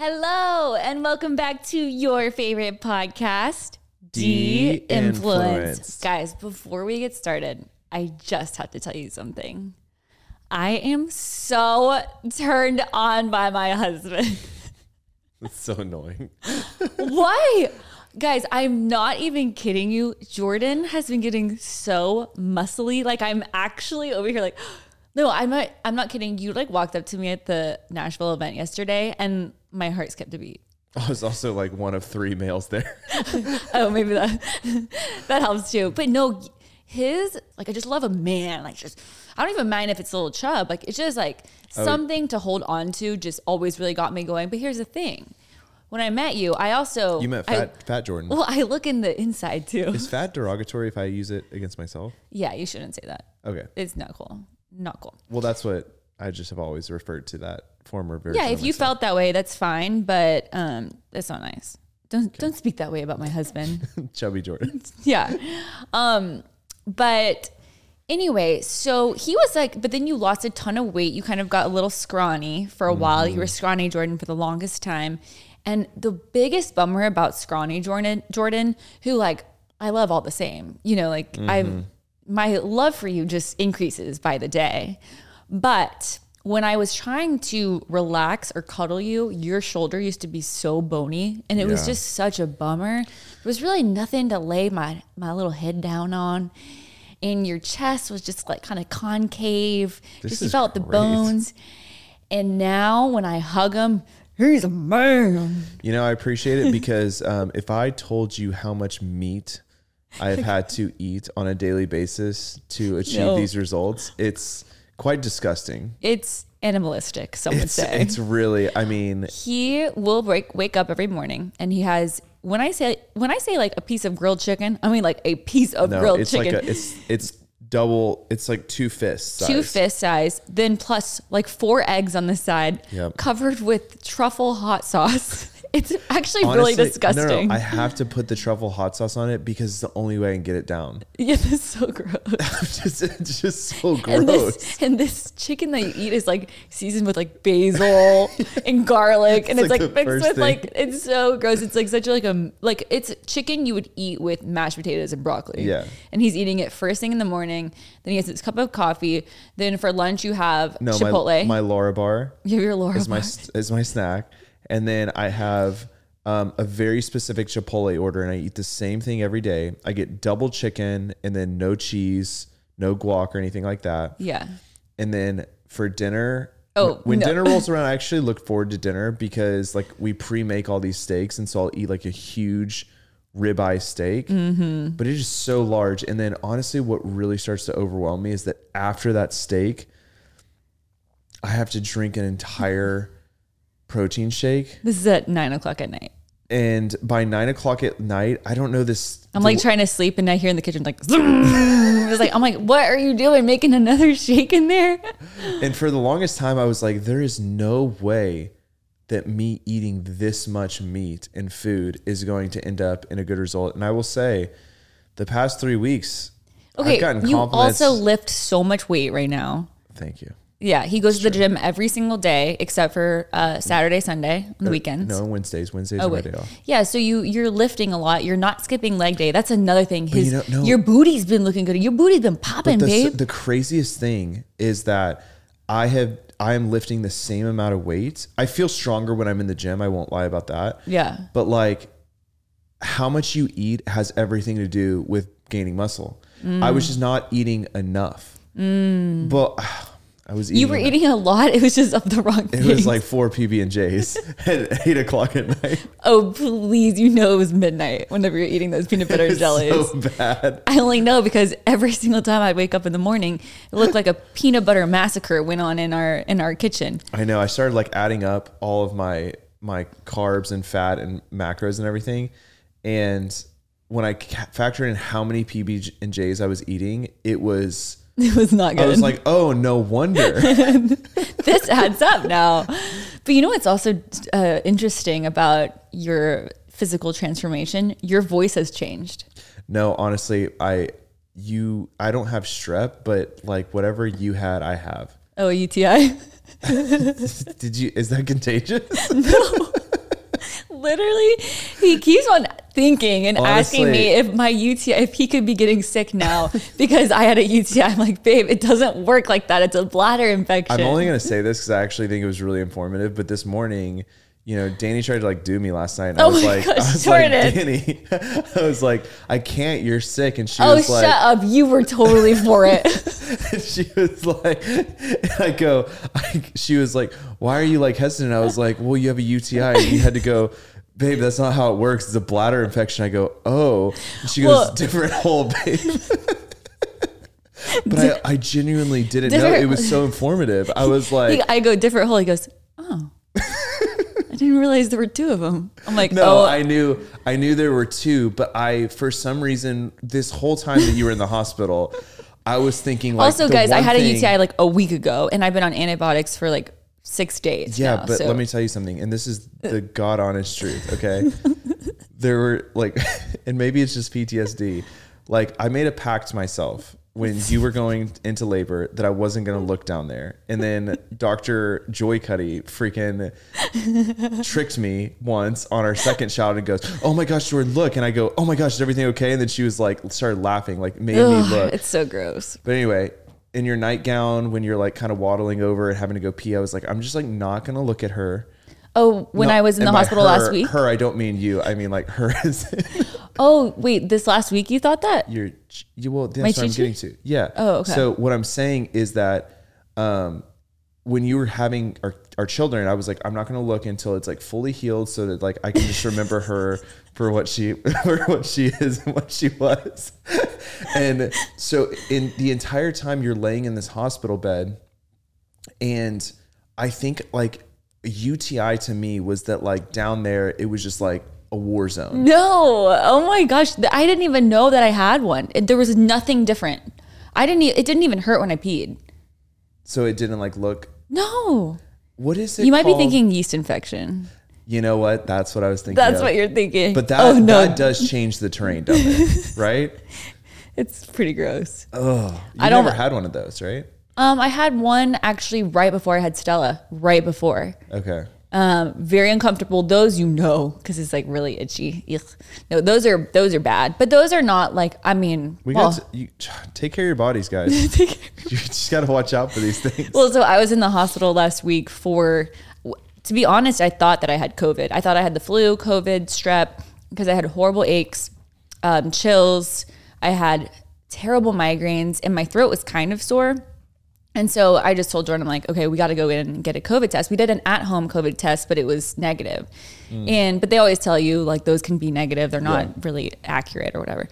Hello, and welcome back to your favorite podcast, De-influenced. De-influenced. Guys, before we get started, I just have to tell you something. I am so turned on by my husband. It's so annoying. Why? Guys, I'm not even kidding you. Jordan has been getting so muscly. Like I'm actually over here like no, I'm not I'm not kidding. You like walked up to me at the Nashville event yesterday and my heart skipped a beat. I was also like one of three males there. oh, maybe that that helps too. But no, his like I just love a man. Like just I don't even mind if it's a little chub. Like it's just like Oh. something to hold on to. Just always really got me going. But here's the thing: when I met you, I also You met I- Fat, fat Jordan. well, I look in the inside too. Is fat derogatory if I use it against myself? Yeah, you shouldn't say that. Okay. It's not cool. Not cool. Well, that's what I just have always referred to that former version. Yeah, if you felt that way, that's fine. But um, that's not nice. Don't don't speak that way about my husband. chubby Jordan. yeah. Um, but anyway, so he was like, but then you lost a ton of weight. You kind of got a little scrawny for a while. You were scrawny Jordan for the longest time. And the biggest bummer about scrawny Jordan, Jordan, who like I love all the same. You know, like mm-hmm. I my love for you just increases by the day. But when I was trying to relax or cuddle you, your shoulder used to be so bony and it was just such a bummer. There was really nothing to lay my my little head down on. And your chest was just like kind of concave. This just felt the bones. And now when I hug him, he's a man. You know, I appreciate it because um, if I told you how much meat I've had to eat on a daily basis to achieve No. these results, it's quite disgusting. It's animalistic, some would It's, say. it's really, I mean, he will break, wake up every morning and he has when I say when I say like a piece of grilled chicken, I mean like a piece of no, grilled it's chicken. like a, it's, it's double, it's like two fists. Two fist size, then plus like four eggs on the side, Yep. covered with truffle hot sauce. It's actually really disgusting. No, no, I have to put the truffle hot sauce on it because it's the only way I can get it down. yeah, that's so gross. It's just, it's just so And gross. this, and this chicken that you eat is like seasoned with like basil and garlic, and It's it's like like, mixed with thing. like it's so gross. It's like such a, like a like it's chicken you would eat with mashed potatoes and broccoli. Yeah. and he's eating it first thing in the morning. Then he has his cup of coffee. Then for lunch you have no, Chipotle. my, my Lara bar you have your Laura is my bar. is my snack, and then I have um, a very specific Chipotle order, and I eat the same thing every day. I get double chicken, and then no cheese, no guac or anything like that. Yeah. And then for dinner, Oh, when no. dinner rolls around, I actually look forward to dinner because like we pre-make all these steaks, and so I'll eat like a huge ribeye steak, Mm-hmm. but it's just so large. And then honestly, what really starts to overwhelm me is that after that steak, I have to drink an entire protein shake, This is at nine o'clock at night. and by nine o'clock at night, I don't know this. I'm like trying to sleep, and I hear in the kitchen like, it's like I'm like, what are you doing? Making another shake in there? And for the longest time, I was like, there is no way that me eating this much meat and food is going to end up in a good result. And I will say, the past three weeks, Okay, I've gotten you compliments. also lift so much weight right now. Thank you. Yeah, he goes to the gym every single day except for uh, Saturday, Sunday, on the weekends. No, Wednesdays. Wednesdays Oh are my day off. yeah. So you you're lifting a lot. You're not skipping leg day. That's another thing. His you know- no. your booty's been looking good. Your booty's been popping, the, babe. the craziest thing is that I have I am lifting the same amount of weight. I feel stronger when I'm in the gym. I won't lie about that. yeah, But like how much you eat has everything to do with gaining muscle. Mm. I was just not eating enough. Mm. But ah, I was eating you were eating a lot. It was just of the wrong It things. was like four PB and J's at eight o'clock at night. oh please, you know it was midnight whenever you're eating those peanut butter jellies. so bad. I only know because every single time I'd wake up in the morning, it looked like a peanut butter massacre went on in our in our kitchen. I know. I started like adding up all of my my carbs and fat and macros and everything, and when I factored in how many PB and J's I was eating, it was. It was not good. I was like, oh, no wonder. this adds up now. But you know what's also uh, interesting about your physical transformation? Your voice has changed. no, honestly, I you I don't have strep, but like whatever you had, I have. Oh, UTI. Did you? Is that contagious? No. Literally, he keeps on thinking and asking me if my UTI, if he could be getting sick now because I had a UTI. I'm like, babe, it doesn't work like that. It's a bladder infection. I'm only gonna say this because I actually think it was really informative. But this morning, you know, Dani tried to like do me last night. And I Oh was my like, gosh, I was like, Dani, I was like, I can't. You're sick, and she oh, was like, shut up. You were totally for it. and she was like, I go, I, she was like, why are you like hesitant? I was like, well, you have a UTI, and you had to go. Babe, that's not how it works. It's a bladder infection. I go, oh. And she goes, Well- different hole, babe. but I, I genuinely didn't know. It was so informative. I was like, I go different hole. He goes, oh. I didn't realize there were two of them. I'm like, No, oh, I knew I knew there were two, but I for some reason this whole time that you were in the hospital, I was thinking like also, guys, I had a UTI like a week ago, and I've been on antibiotics for like six days. Yeah, now, but so- let me tell you something, and this is the god honest truth, okay? there were like and maybe it's just PTSD. Like I made a pact to myself when you were going into labor that I wasn't going to look down there. And then Dr. Joy Cuddy freaking tricked me once on our second shot and goes, "Oh my gosh, Jordan, look." And I go, "Oh my gosh, is everything okay?" And then she was like started laughing, like made me Ugh, look. it's so gross. But anyway, in your nightgown when you're like kind of waddling over and having to go pee, I was like, I'm just like not gonna look at her. Oh, when I was in and the by hospital her- last week. Her, I don't mean you. I mean like her is Oh, wait, this last week you thought that? your you well that's what I'm chi-chi? getting to. Yeah. Oh, okay. So what I'm saying is that um when you were having our, our children, I was like, I'm not gonna look until it's like fully healed so that like I can just remember her for what she for what she is and what she was. and so in the entire time you're laying in this hospital bed, and I think like UTI to me was that like down there it was just like a war zone. No. Oh my gosh. I didn't even know that I had one. It- There was nothing different. I didn't, e- it didn't even hurt when I peed. So it didn't like look. No. What is it? You might be thinking yeast infection. You know what? That's what I was thinking. That's of. what you're thinking. But that oh no, that does change the terrain, doesn't it? right? it's pretty gross. Oh, you I never had one of those, right? Um, I had one actually right before I had Stella. Right before. Okay. Um, very uncomfortable. Those you know because it's like really itchy. Ugh. No, those are those are bad. But those are not like I mean. We well, got to, you, take care of your bodies, guys. you just got to watch out for these things. Well, so I was in the hospital last week for, to be honest, I thought that I had COVID. I thought I had the flu, COVID, strep, because I had horrible aches, um, chills. I had terrible migraines, and my throat was kind of sore. And so I just told Jordan, I'm like, okay, we got to go in and get a COVID test. We did an at home COVID test, but it was negative. And, but they always tell you like those can be negative. They're not Yeah. really accurate or whatever.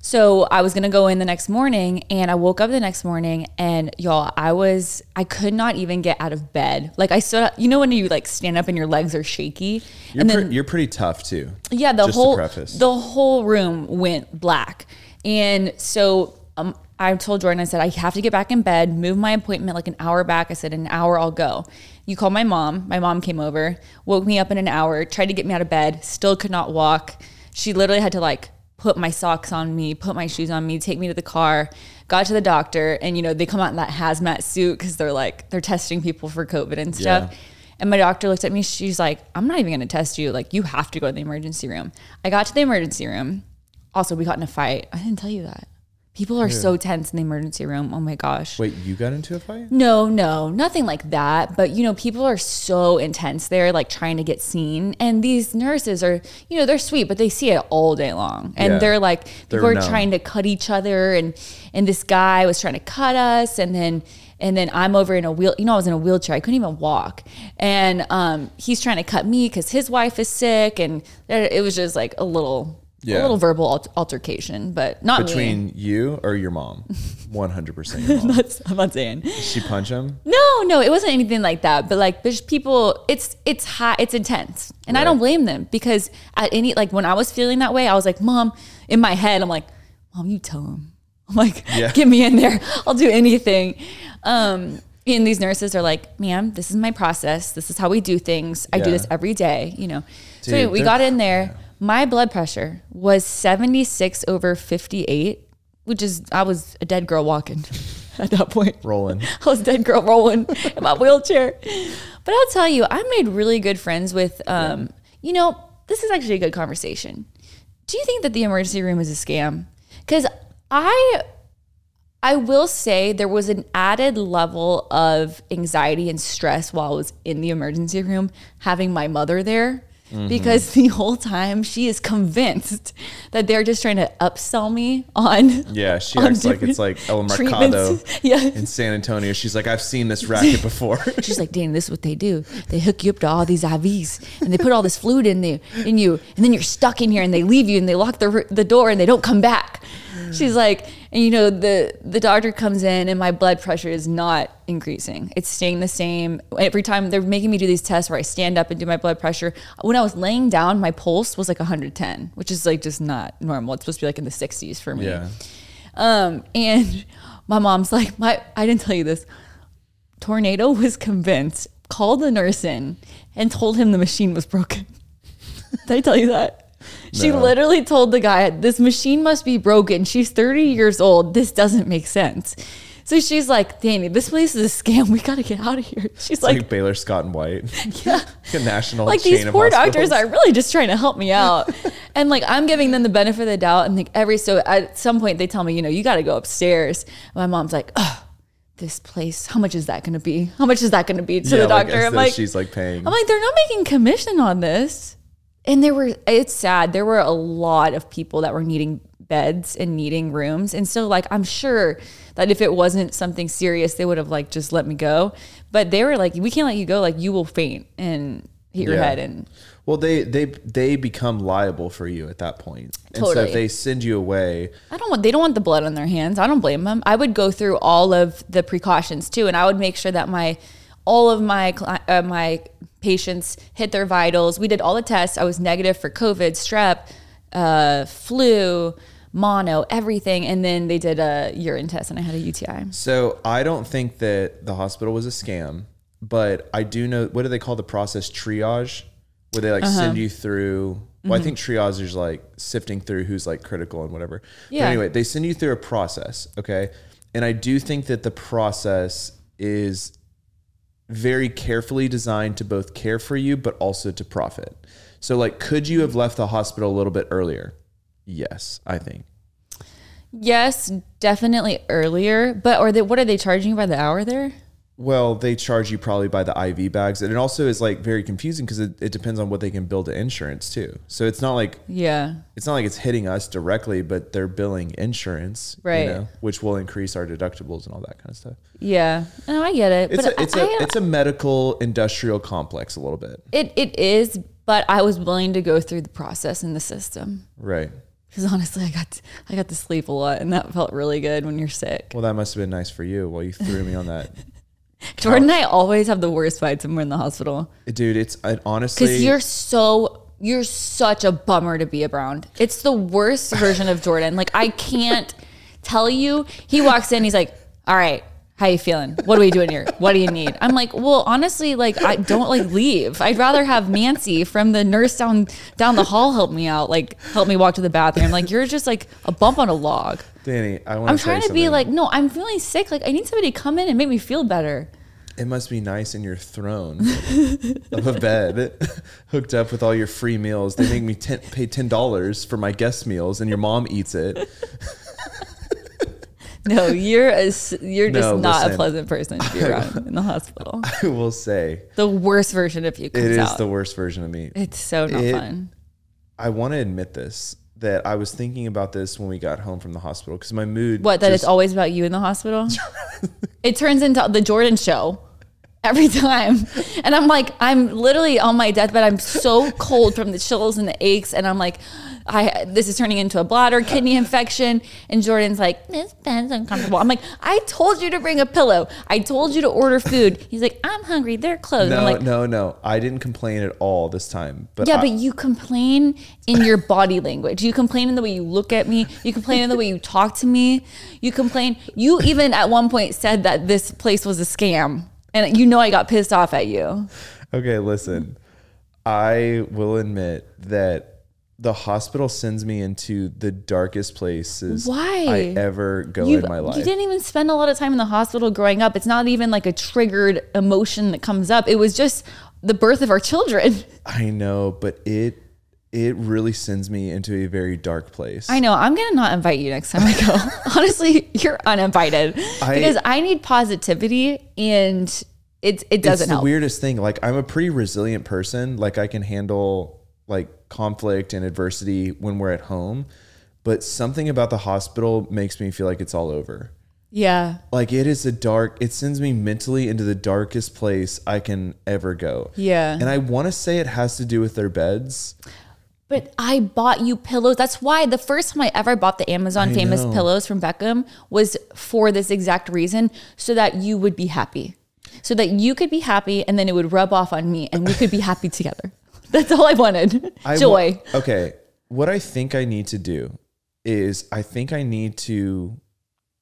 So I was gonna go in the next morning, and I woke up the next morning, and y'all, I was I could not even get out of bed. Like I stood, up, you know, when you like stand up and your legs are shaky, You're, and pre- then you're pretty tough too. yeah, the whole the whole room went black, and so um, I told Jordan, I said I have to get back in bed, move my appointment like an hour back. I said an hour I'll go. You call my mom. My mom came over, woke me up in an hour, tried to get me out of bed, still could not walk. She literally had to like put my socks on me, put my shoes on me, take me to the car. Got to the doctor, and you know they come out in that hazmat suit because they're like they're testing people for COVID and stuff. Yeah. And my doctor looked at me. She's like, I'm not even going to test you. Like, you have to go to the emergency room. I got to the emergency room. Also, we got in a fight. I didn't tell you that. People are so tense in the emergency room. Oh my gosh. Wait, you got into a fight? No, no, nothing like that. But you know, people are so intense. They're like trying to get seen, and these nurses are, you know, they're sweet, but they see it all day long, and Yeah. they're like, They're people are numb. trying to cut each other, and and this guy was trying to cut us, and then and then I'm over in a wheel. You know, I was in a wheelchair. I couldn't even walk, and um, he's trying to cut me because his wife is sick, and it was just like a little. A little verbal alt- altercation, but not me. Between you or your mom? 100% That's, I'm not saying. Did she punch him? No, no, it wasn't anything like that. But like, there's people. It's it's high. It's intense, and I don't blame them because at any like when I was feeling that way, I was like, Mom, in my head, I'm like, Mom, you tell him. I'm like, Yeah. get me in there. I'll do anything. Um, and these nurses are like, Ma'am, this is my process. This is how we do things. I do this every day. You know. so Dude, anyway, we got in there. My blood pressure was 76 over 58 which is I was a dead girl walking at that point. Rolling. I was a dead girl rolling in my wheelchair. But I'll tell you, I made really good friends with. Um, you know, this is actually a good conversation. Do you think that the emergency room is a scam? Because I I will say there was an added level of anxiety and stress while I was in the emergency room having my mother there. Mm-hmm. Because the whole time she is convinced that they're just trying to upsell me on Yeah, she on acts like it's like El Mercado. Yeah. in San Antonio. She's like, I've seen this racket before. She's like, Dani, this is what they do. They hook you up to all these IVs and they put all this fluid in there in you, and then you're stuck in here and they leave you and they lock the, the door and they don't come back. Mm. She's like, and you know, the the doctor comes in and my blood pressure is not increasing. It's staying the same. Every time they're making me do these tests where I stand up and do my blood pressure. When I was laying down, my pulse was like 110, which is like just not normal. It's supposed to be like in the 60s for me. yeah. Um, and my mom's like, my I didn't tell you this. Tornado was convinced, called the nurse in, and told him the machine was broken. Did I tell you that? She No. literally told the guy, "This machine must be broken. She's 30 years old. This doesn't make sense." So she's like, "Dani, this place is a scam. We got to get out of here." She's It's like, like, Baylor Scott and White. "Yeah." a national like these poor doctors are really just trying to help me out and like i'm giving them the benefit of the doubt and like every so at some point they tell me you know you got to go upstairs my mom's like oh this place how much is that going to be how much is that going to be to Yeah, the doctor as i'm like she's like paying. i'm like they're not making commission on this and there were it's sad there were a lot of people that were needing beds and needing rooms and so like i'm sure that if it wasn't something serious they would have like just let me go but they were like we can't let you go like you will faint and hit your Yeah. head and Well, they they they become liable for you at that point. And so Totally. if they send you away, I don't want they don't want the blood on their hands. I don't blame them. I would go through all of the precautions too and I would make sure that my all of my cli- uh, my patients hit their vitals. We did all the tests. I was negative for COVID, strep, uh, flu, mono, everything and then they did a urine test and I had a UTI. so I don't think that the hospital was a scam, but I do know what do they call the process triage, where they like Uh-huh. send you through. Well, Mm-hmm. I think triage is like sifting through who's like critical and whatever. Yeah. But anyway, they send you through a process, okay? And I do think that the process is very carefully designed to both care for you but also to profit. So like could you have left the hospital a little bit earlier? Yes, I think. Yes, definitely earlier, but or they what are they charging you by the hour there? Well, they charge you probably by the IV bags, and it also is like very confusing because it, it depends on what they can bill to insurance too. So it's not like Yeah. it's not like it's hitting us directly, but they're billing insurance, Right. You know, which will increase our deductibles and all that kind of stuff. Yeah. No, I get it. It's but a it's I- a I- it's a medical industrial complex a little bit, It it is, but I was willing to go through the process in the system right? because honestly, I got to, I got to sleep a lot, and that felt really good when you're sick. Well, that must have been nice for you while you threw me on that, Jordan and I always have the worst fights when we're in the hospital dude. It's I, honestly because you're so you're such a bummer to be around. It's the worst version of Jordan. Like I can't tell you. He walks in, he's like, "All right." How you feeling? What are we doing here? What do you need? I'm like, well, honestly, like I don't like leave. I'd rather have Nancy from the nurse down down the hall help me out, like help me walk to the bathroom. Like you're just like a bump on a log. Dani. I want I'm trying to be like, no, I'm feeling sick. Like I need somebody to come in and make me feel better. It must be nice in your throne of a bed, hooked up with all your free meals. They make me ten, pay ten dollars for my guest meals, and your mom eats it. No, you're a, you're just No, not listen. a pleasant person to be around in the hospital. I will say The worst version of you comes it is out. the worst version of me. it's so not It- fun. I want to admit this that I was thinking about this when we got home from the hospital because my mood. What that it's always about you in the hospital? it turns into the Jordan show every time, and I'm like, I'm literally on my deathbed. I'm so cold from the chills and the aches, and I'm like, I this is turning into a bladder kidney infection. And Jordan's like, this bed's uncomfortable. I'm like, I told you to bring a pillow. I told you to order food. He's like, I'm hungry. They're closed. No, I'm like, no, no. I didn't complain at all this time. But Yeah, I- but you complain in your body language. You complain in the way you look at me. You complain in the way you talk to me. You complain. You even at one point said that this place was a scam. And you know I got pissed off at you. Okay, listen. I will admit that the hospital sends me into the darkest places Why? I ever go You, in my life. you didn't even spend a lot of time in the hospital growing up. It's not even like a triggered emotion that comes up. It was just the birth of our children. I know, but it it really sends me into a very dark place. I know. I'm gonna not invite you next time I go. Honestly, you're uninvited I- because I need positivity, and it it doesn't the help. weirdest thing. Like I'm a pretty resilient person. Like I can handle like conflict and adversity when we're at home, but something about the hospital makes me feel like it's all over. yeah, Like it is a dark. It sends me mentally into the darkest place I can ever go. yeah. And I want to say it has to do with their beds. But I bought you pillows. That's why the first time I ever bought the Amazon I famous know. pillows from Beckham was for this exact reason, so that you would be happy, so that you could be happy, and then it would rub off on me, and we could be happy together. That's all I wanted. I wa- Joy. okay. What I think I need to do is I think I need to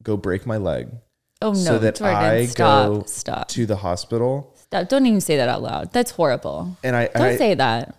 go break my leg oh no, so that Jordan, I stop, go stop, to the hospital stop. Don't even say that out loud. That's horrible. and I, Don't I say that.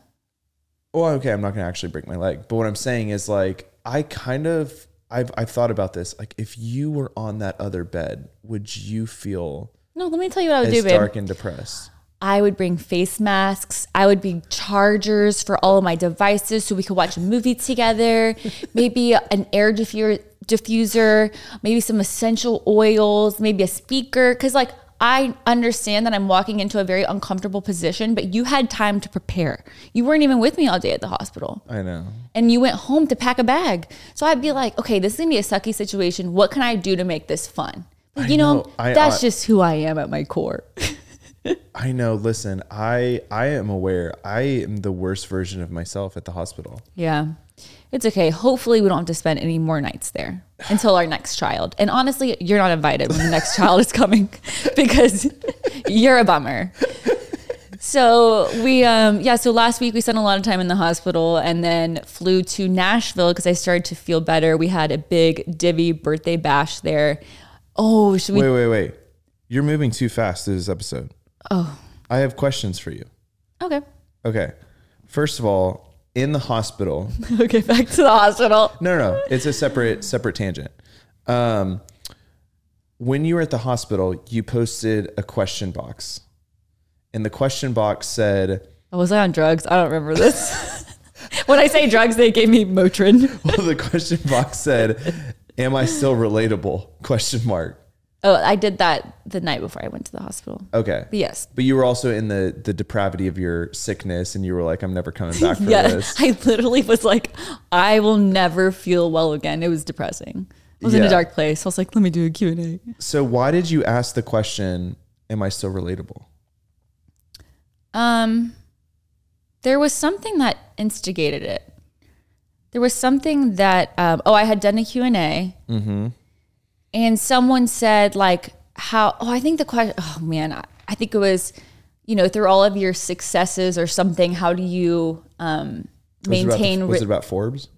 well okay I'm not gonna actually break my leg but what I'm saying is like I kind of I've I've thought about this like if you were on that other bed would you feel No, let me tell you what I would do, babe. dark and depressed I would bring face masks. I would bring chargers for all of my devices so we could watch a movie together. maybe an air diffu- diffuser, maybe some essential oils, maybe a speaker. Cause like I understand that I'm walking into a very uncomfortable position, but you had time to prepare. You weren't even with me all day at the hospital I know and you went home to pack a bag. So I'd be like, okay, this is gonna be a sucky situation. What can I do to make this fun? But, you know, know. I- that's I- just who I am at my core. I know listen I I am aware I am the worst version of myself at the hospital Yeah. It's okay. Hopefully, we don't have to spend any more nights there until our next child. And honestly, you're not invited when the next child is coming because you're a bummer. So we, um, yeah. So last week we spent a lot of time in the hospital, and then flew to Nashville because I started to feel better. We had a big Divi birthday bash there. Oh, should we? wait wait wait you're moving too fast through this episode Oh, I have questions for you okay. Okay. First of all, in the hospital, Okay, back to the hospital. no, no, no, it's a separate separate tangent. Um, when you were at the hospital, you posted a question box, and the question box said, Was I on drugs? I don't remember this. when I say drugs, they gave me Motrin. "Well, the question box said, am I still relatable?" Question mark. Oh, I did that the night before I went to the hospital. Okay. But yes. But you were also in the the depravity of your sickness, and you were like, "I'm never coming back for Yeah. this." I literally was like, I will never feel well again. It was depressing. I was in a dark place. I was like, let me do a Q&A. So why did you ask the question, "Am I still relatable?" Um, there was something that instigated it. There was something that, um, oh, I had done a Q&A and someone said like how, oh, I think the question, oh man, I, I think it was, you know, through all of your successes or something, how do you um, Was it about the- maintain, was it about Forbes?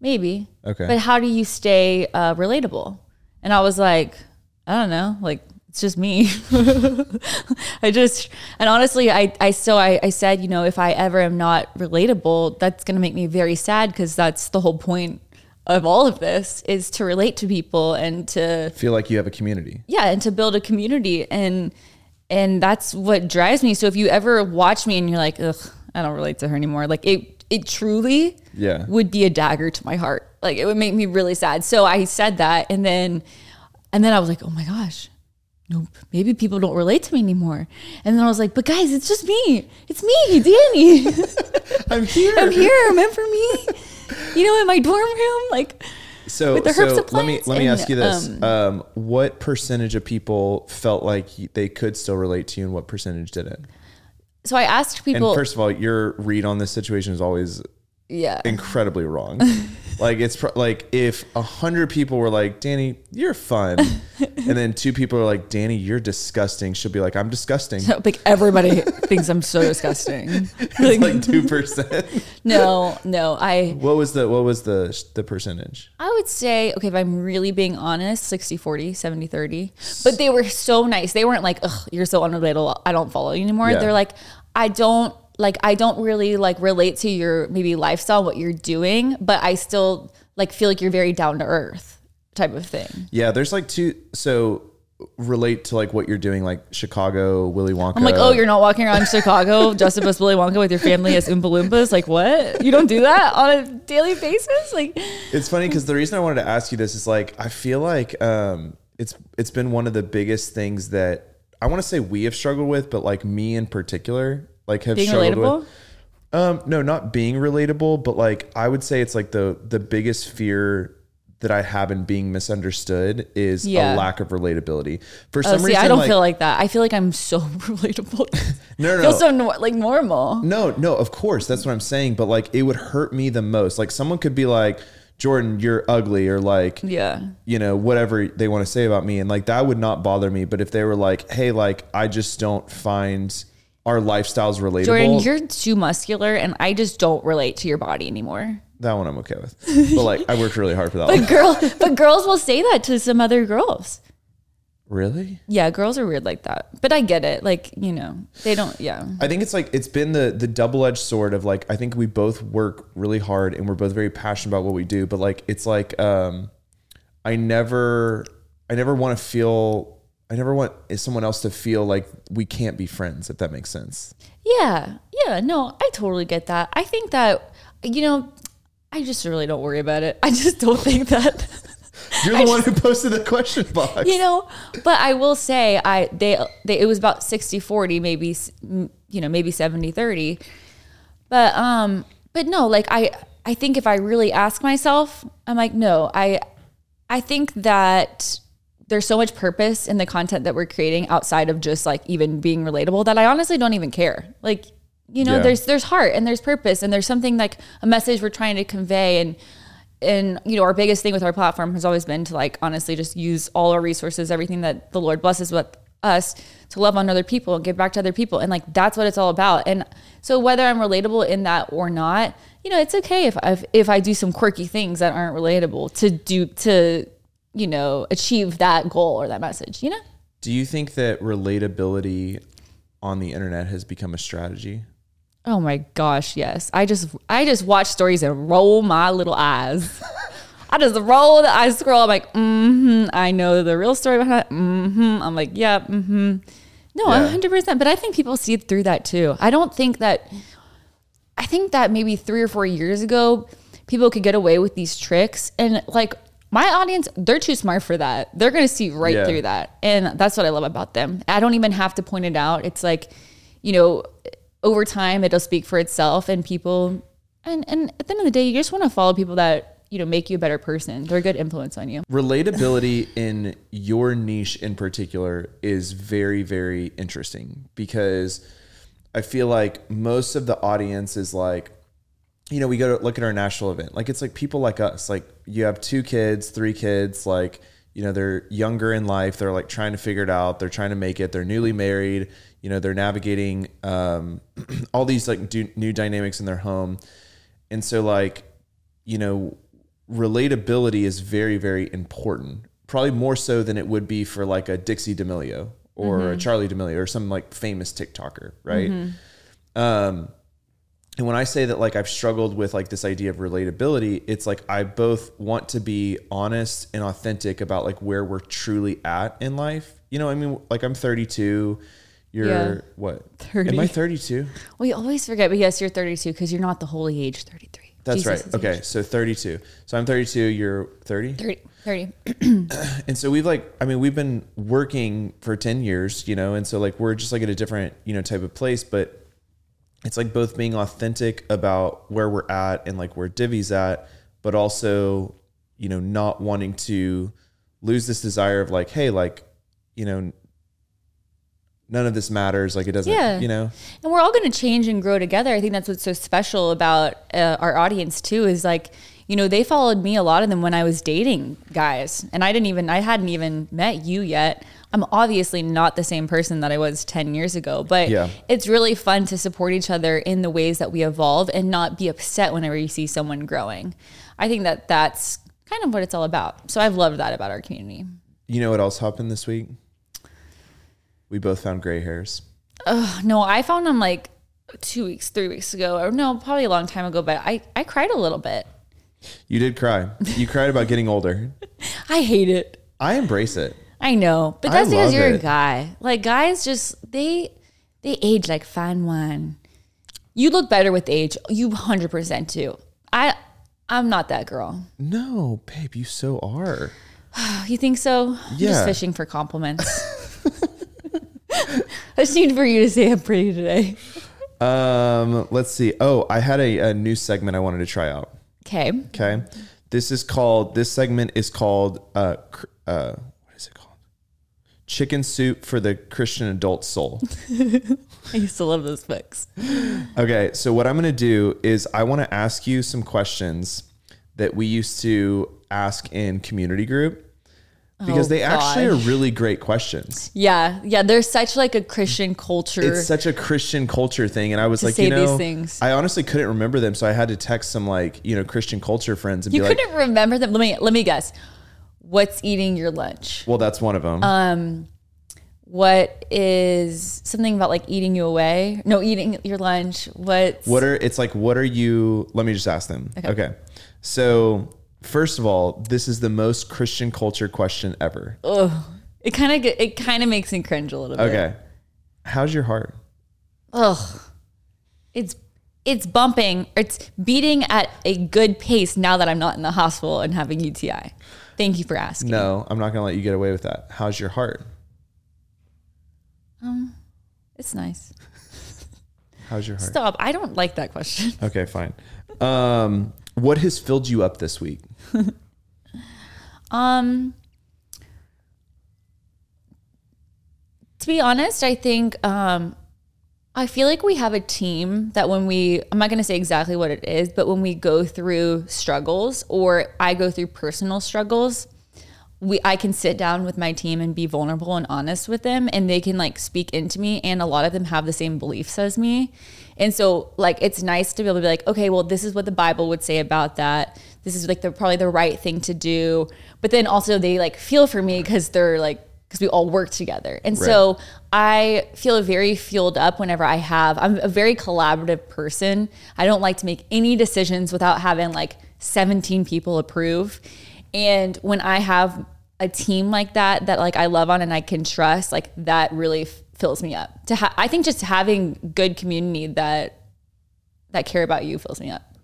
maybe, Okay. but how do you stay uh, relatable? And I was like, I don't know, like it's just me. I just and honestly, I I still I, I said, you know, if I ever am not relatable, that's gonna make me very sad because that's the whole point of all of this is to relate to people and to Feel like you have a community. yeah and to build a community. And and that's what drives me. So if you ever watch me and you're like ugh i don't relate to her anymore like it it truly Yeah. would be a dagger to my heart. Like it would make me really sad. So i said that and then and then i was like oh my gosh nope maybe people don't relate to me anymore. And then i was like but guys it's just me. It's me dani. I'm here. i'm here. Remember me you know in my dorm room like So, with the so herbs let me let me and, ask you this: um, What percentage of people felt like they could still relate to you, and what percentage didn't? so i asked people and first of all, your read on this situation is always yeah incredibly wrong. like it's pro- like if a hundred people were like, "Dani, you're fun," and then two people are like, "Dani, you're disgusting," she'll be like, "I'm disgusting." like everybody thinks I'm so disgusting. it's like two percent. No, no. I What was the what was the the percentage? I would say, okay, if I'm really being honest, 60 40, 70 30. But they were so nice. They weren't like, ugh, you're so unrelatable. I don't follow you anymore. Yeah. They're like, I don't like I don't really like relate to your maybe lifestyle, what you're doing, but I still like feel like you're very down to earth type of thing. Yeah, there's like two. So relate to like what you're doing, like Chicago, Willy Wonka. I'm like, oh, you're not walking around Chicago dressed up as Willy Wonka with your family as Oompa Loompas. Like, what? You don't do that on a daily basis? Like, It's funny because the reason I wanted to ask you this is like I feel like um, it's it's been one of the biggest things that I want to say we have struggled with, but like me in particular, like have being struggled relatable. with. Um, no, not being relatable, but like I would say it's like the the biggest fear that I have in being misunderstood is Yeah. a lack of relatability. For Oh, some see, reason, I don't like, feel like that. I feel like I'm so relatable. No, no, no. so nor- like normal. No, no, of course. That's what I'm saying. But like, it would hurt me the most. Like, someone could be like, Jordan, you're ugly, or like, Yeah. you know, whatever they want to say about me. And like, that would not bother me. But if they were like, hey, like, I just don't find our lifestyles relatable, Jordan, you're too muscular, and I just don't relate to your body anymore. that one I'm okay with. But like, I worked really hard for that one. But girl, but girls will say that to some other girls. Really? Yeah, girls are weird like that. But I get it. Like you know, they don't. Yeah. I think it's like it's been the the double edged sword of like I think we both work really hard and we're both very passionate about what we do, but like it's like um I never I never want to feel I never want someone else to feel like we can't be friends if that makes sense. Yeah. Yeah. No, I totally get that. I think that you know, I just really don't worry about it. I just don't think that. You're the one who posted the question box. you know but i will say i they, they it was about 60 40 maybe you know maybe 70 30 but um but no like i i think if i really ask myself i'm like no i i think that there's so much purpose in the content that we're creating outside of just like even being relatable that i honestly don't even care. Like you know Yeah. there's there's heart and there's purpose and there's something like a message we're trying to convey. And and you know our biggest thing with our platform has always been to like honestly just use all our resources everything that the lord blesses with us to love on other people and give back to other people. And like that's what it's all about. And so whether i'm relatable in that or not you know it's okay if i if i do some quirky things that aren't relatable to do to you know achieve that goal or that message you know Do you think that relatability on the internet has become a strategy? Oh my gosh, yes. I just I just watch stories and roll my little eyes. I just roll the eyes scroll. I'm like, mm-hmm. I know the real story behind it. Mm-hmm. I'm like, yeah, mm-hmm. No, Yeah. hundred percent. But I think people see through that too. I don't think that I think that maybe three or four years ago, people could get away with these tricks. And like my audience, they're too smart for that. They're gonna see right Yeah. through that. And that's what I love about them. I don't even have to point it out. It's like, you know, over time it'll speak for itself and people and and at the end of the day, you just want to follow people that, you know, make you a better person. They're a good influence on you. relatability in your niche in particular is very very interesting because i feel like most of the audience is like you know we go to look at our national event. Like it's like people like us. Like you have two kids three kids like you know they're younger in life. They're like trying to figure it out. They're trying to make it. They're newly married. You know they're navigating um, all these like do, new dynamics in their home. And so like you know relatability is very very important. Probably more so than it would be for like a dixie d'amelio or a charli d'amelio or some like famous tiktoker right? Um and when i say that like i've struggled with like this idea of relatability it's like i both want to be honest and authentic about like where we're truly at in life you know i mean like i'm 32 you're Yeah. what 30. am i 32 We always forget, but yes, you're 32 because you're not the holy age 33. that's Jesus right okay age so 32 so i'm 32 you're 30 30. 30. and so we've like i mean we've been working for 10 years you know and so like we're just like at a different you know type of place but it's like both being authentic about where we're at and like where Divi's at but also you know not wanting to lose this desire of like hey like you know none of this matters like it doesn't Yeah. you know And we're all going to change and grow together. I think that's what's so special about uh, our audience too. Is like, you know, they followed me a lot of them when I was dating guys, and I didn't even, I hadn't even met you yet. I'm obviously not the same person that I was 10 years ago, but Yeah. it's really fun to support each other in the ways that we evolve and not be upset whenever you see someone growing. I think that that's kind of what it's all about. So I've loved that about our community. you know what else happened this week we both found gray hairs Oh, No, I found them like two weeks, three weeks ago, or no, probably a long time ago, but I, I cried a little bit. You did cry. You cried about getting older. I hate it. I embrace it. I know, but I that's because you're a guy. Like guys, just they they age like fine wine. You look better with age. You hundred percent do. I I'm not that girl. No, babe, you so are. You think so? I'm Yeah. just fishing for compliments. I just need for you to say I'm pretty today. Um, let's see. Oh, I had a, a new segment I wanted to try out. Okay. Okay. This is called, this segment is called, uh, cr- uh, what is it called? Chicken Soup for the Christian Adult Soul. I used to love those books. Okay. So, what I'm going to do is I want to ask you some questions that we used to ask in community group because Oh, they actually are really great questions. Yeah, yeah. There's such like a Christian culture. It's such a Christian culture thing. And I was like, say you know, these things. I honestly couldn't remember them. So I had to text some like, you know, Christian culture friends and you be like, couldn't remember them. Let me let me guess. What's eating your lunch? well, that's one of them. Uh, What is something about like eating you away? No, eating your lunch. What? What are it's like? What are you? Let me just ask them. Okay. Okay. So first of all, this is the most Christian culture question ever. Oh, it kind of it kind of makes me cringe a little bit. Okay. How's your heart? Ugh. It's it's bumping. It's beating at a good pace now that I'm not in the hospital and having UTI. Thank you for asking. No, I'm not gonna let you get away with that. How's your heart? Um, It's nice. How's your heart? Stop. I don't like that question. Okay, fine. Um, what has filled you up this week? Um to be honest, I think um I feel like we have a team that when we I'm not going to say exactly what it is, but when we go through struggles or I go through personal struggles, we I can sit down with my team and be vulnerable and honest with them and they can like speak into me and a lot of them have the same beliefs as me. And so like it's nice to be able to be like, okay, well this is what the Bible would say about that. This is like the probably the right thing to do. But then also they like feel for me cuz they're like because we all work together. And so I feel very fueled up whenever I have. I'm a very collaborative person. I don't like to make any decisions without having like 17 people approve. And when I have a team like that that like I love on and I can trust, like that really f- fills me up. To ha- I think just having good community that that care about you fills me up.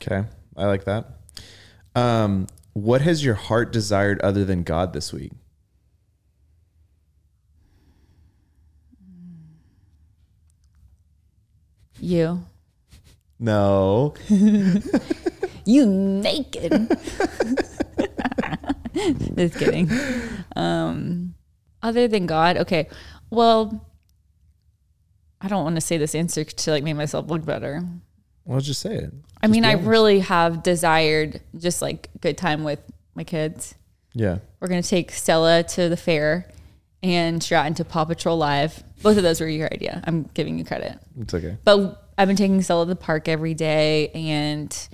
Okay, I like that. Um, what has your heart desired other than God this week? You. No. You naked. Just kidding. Um, other than God, okay. Well, I don't want to say this answer to like make myself look better. Well, just say it. I mean, I really have desired just like good time with my kids. Yeah. We're gonna take Stella to the fair and Stratton to Paw Patrol Live. Both of those were your idea. I'm giving you credit. It's okay. But I've been taking Stella to the park every day, and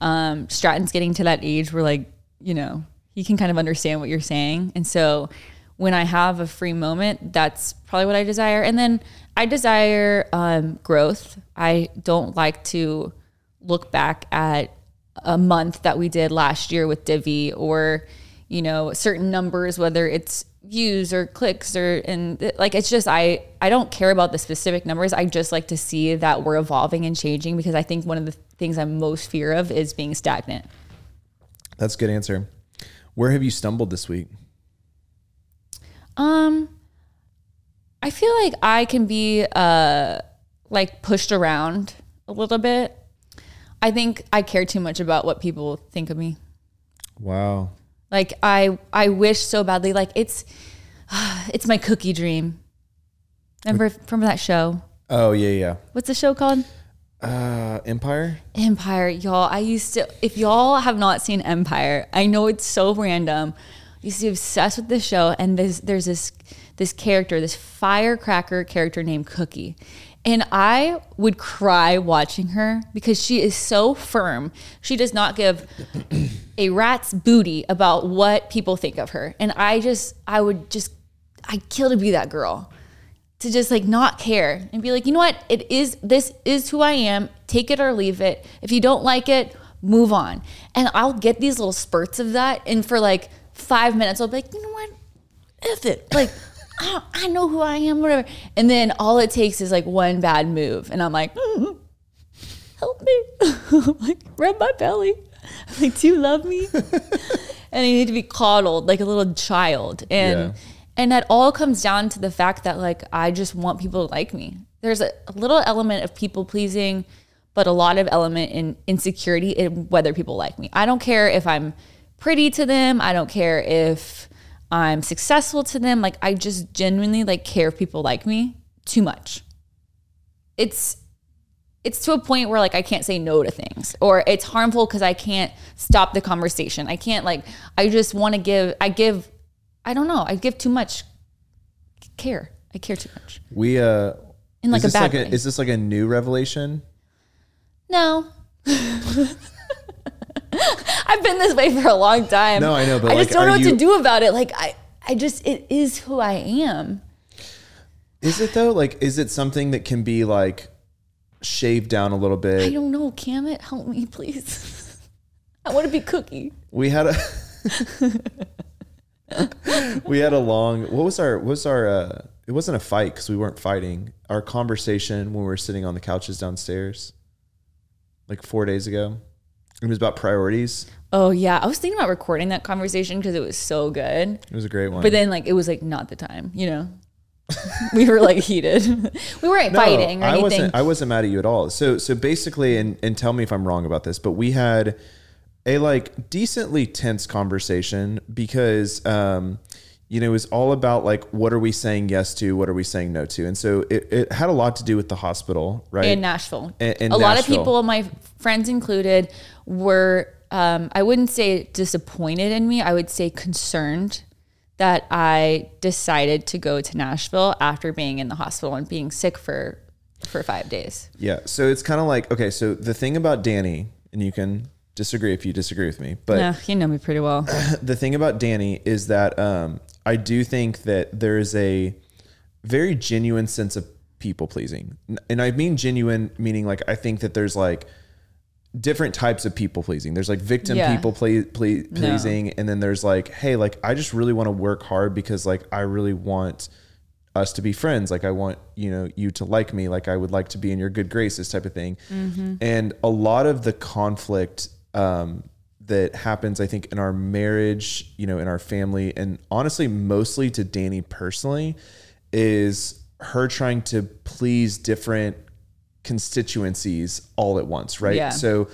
um, Stratton's getting to that age where, like, you know, he can kind of understand what you're saying. And so when I have a free moment, that's probably what I desire. And then I desire um, growth. I don't like to look back at a month that we did last year with Divi or, you know, certain numbers, whether it's views or clicks or and like it's just I I don't care about the specific numbers. I just like to see that we're evolving and changing because I think one of the things I'm most fear of is being stagnant. That's a good answer. Where have you stumbled this week? Um I feel like I can be uh like pushed around a little bit. I think I care too much about what people think of me. Wow. Like I I wish so badly like it's it's my cookie dream. Remember from that show? Oh yeah, yeah. What's the show called? Uh, Empire. Empire, y'all. I used to if y'all have not seen Empire, I know it's so random. I used to be obsessed with this show and there's there's this this character, this firecracker character named Cookie. And I would cry watching her because she is so firm. She does not give a rat's booty about what people think of her. And I just, I would just, I'd kill to be that girl. to just like not care and be like, you know what? It is, this is who I am. Take it or leave it. If you don't like it, move on. And I'll get these little spurts of that. And for like five minutes, I'll be like, you know what? F it. Like, I, I know who I am, whatever. And then all it takes is like one bad move. And I'm like, mm, help me. I'm like, rub my belly. I'm like, do you love me? and I need to be coddled like a little child. And Yeah. and that all comes down to the fact that like I just want people to like me. There's a, a little element of people pleasing, but a lot of element in insecurity in whether people like me. I don't care if I'm pretty to them. I don't care if I'm successful to them. Like I just genuinely like care if people like me too much. It's it's to a point where like I can't say no to things or it's harmful because I can't stop the conversation. I can't like I just want to give I give I don't know, I give too much care. I care too much. We uh In like is a bad like a, is this like a new revelation? No. I've been this way for a long time. No, I know, but, I just don't know what you- to do about it. Like I I just it is who I am. Is it though? Like, is it something that can be like shaved down a little bit? I don't know. Can it help me, please? I want to be cookie. We had a we had a long. What was our? What was our? uh It wasn't a fight because we weren't fighting. Our conversation when we were sitting on the couches downstairs, like four days ago. It was about priorities. Oh yeah, I was thinking about recording that conversation because it was so good. It was a great one. But then like it was like not the time, you know. we were like heated. we weren't fighting or I anything. wasn't. I wasn't mad at you at all. So so basically, and and tell me if I'm wrong about this, but we had a like decently tense conversation because um you know it was all about like what are we saying yes to, what are we saying no to, and so it, it had a lot to do with the hospital, right? in Nashville. In- in a lot of people, my friends included, were um, I wouldn't say disappointed in me. I would say concerned that I decided to go to Nashville after being in the hospital and being sick for for five days. Yeah. So it's kind of like okay. So the thing about Dani, and you can disagree if you disagree with me, but yeah, you know me pretty well. the thing about Dani is that um, I do think that there is a very genuine sense of people pleasing, and I mean genuine meaning like I think that there's like different types of people pleasing. There's like victim Yeah. people ple- ple- pleasing, and then there's like, hey, like I just really want to work hard because like I really want us to be friends. Like I want you know you to like me. Like I would like to be in your good graces, type of thing. And a lot of the conflict um, that happens, I think, in our marriage, you know, in our family, and honestly, mostly to Dani personally, is her trying to please different constituencies all at once, right? Yeah. So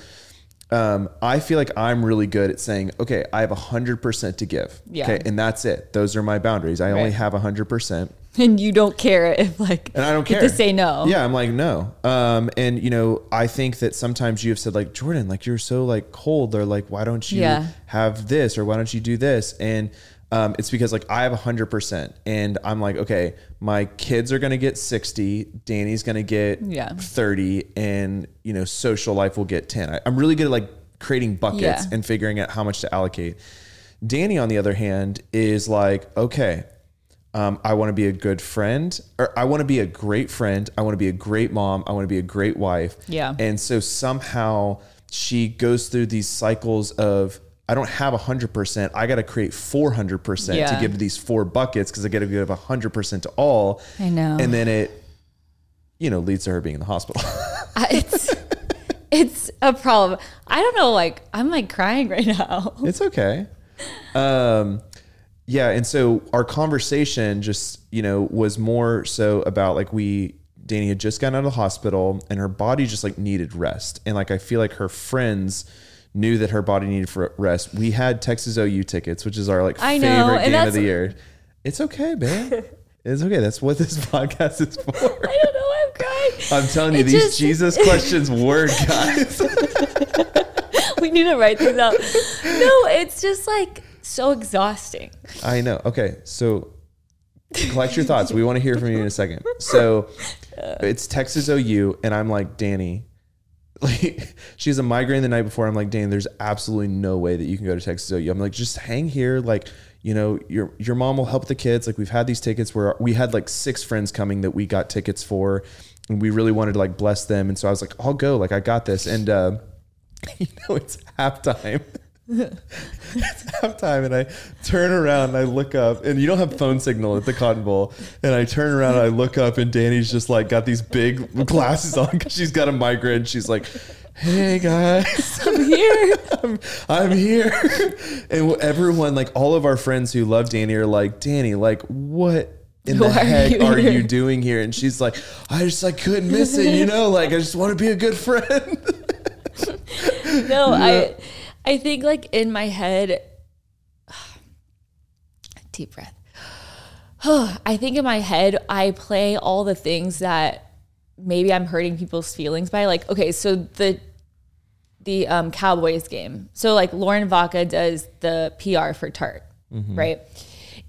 um, I feel like I'm really good at saying, okay, I have 100% to give. Yeah. Okay. And that's it. Those are my boundaries. I only Right. have 100%. and you don't care if like And I don't care. to say no. Yeah, I'm like, no. Um, and you know, I think that sometimes you have said like, Jordan, like you're so like cold, or like, why don't you Yeah. have this, or why don't you do this? And um, it's because like I have hundred percent, and I'm like, okay, my kids are gonna get sixty, Dani's gonna get Yeah. thirty, and you know, social life will get ten. I, I'm really good at like creating buckets Yeah. and figuring out how much to allocate. Dani, on the other hand, is like, okay, um, I want to be a good friend, or I want to be a great friend. I want to be a great mom. I want to be a great wife. Yeah. And so somehow she goes through these cycles of, I don't have 100%. I got to create 400% to give to these four buckets because I got to give 100% to all. I know. And then it, you know, leads to her being in the hospital. It's it's a problem. I don't know. Like I'm like crying right now. It's okay. Um, yeah, and so our conversation just you know was more so about like we Dani had just gotten out of the hospital and her body just like needed rest, and like I feel like her friends knew that her body needed for rest. We had Texas OU tickets, which is our like I favorite and game of the year. It's okay, babe. it's okay. That's what this podcast is for. I don't know. I'm crying. I'm telling you, It these just- Jesus questions work, guys. we need to write these out. No, it's just like so exhausting. I know. Okay, so collect your thoughts. We want to hear from you in a second. So it's Texas OU, and I'm like, Dani, like she has a migraine the night before. I'm like, Dani, there's absolutely no way that you can go to Texas OU. I'm like, just hang here. Like, you know, your your mom will help the kids. Like we've had these tickets where we had like six friends coming that we got tickets for, and we really wanted to like bless them. And so I was like, I'll go. Like I got this. And uh, you know, it's halftime. it's halftime, and I turn around and I look up, and you don't have phone signal at the Cotton Bowl. And I turn around and I look up, and Dani's just like got these big glasses on because she's got a migraine. She's like, "Hey guys, I'm here. I'm, I'm here. And everyone, like all of our friends who love Dani, are like, Dani, like what in the Why are heck you are you doing here? And she's like, I just like couldn't miss it, you know, like I just want to be a good friend. no, I I think like in my head deep breath. I think in my head I play all the things that maybe I'm hurting people's feelings by like okay, so the the um, Cowboys game. So like Lauren Vaca does the PR for Tarte, right?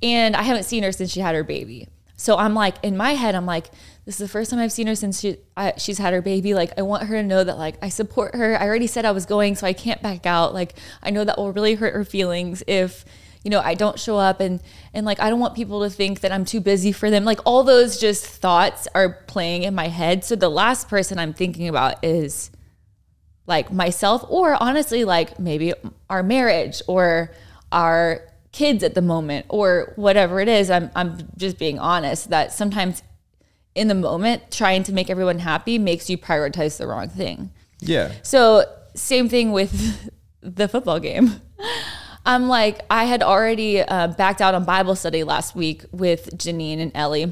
And I haven't seen her since she had her baby. So I'm like in my head, I'm like, this is the first time I've seen her since she I, she's had her baby. Like I want her to know that like I support her. I already said I was going, so I can't back out. Like I know that will really hurt her feelings if you know I don't show up, and and like I don't want people to think that I'm too busy for them. Like all those just thoughts are playing in my head. So the last person I'm thinking about is like myself or honestly like maybe our marriage or our kids at the moment or whatever it is i'm i'm just being honest that sometimes in the moment trying to make everyone happy makes you prioritize the wrong thing Yeah. so same thing with the football game. I'm like, I had already uh, backed out on Bible study last week with Janine and Ellie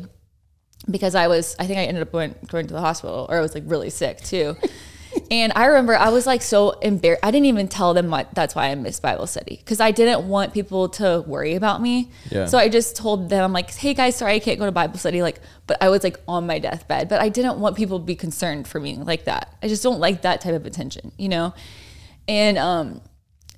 because I was, I think I ended up going, going to the hospital or I was like really sick too. and I remember I was like so embarrassed. I didn't even tell them what, that's why I missed Bible study because I didn't want people to worry about me. Yeah. So I just told them, I'm like, hey guys, sorry I can't go to Bible study. Like, but I was like on my deathbed, but I didn't want people to be concerned for me like that. I just don't like that type of attention, you know? And um,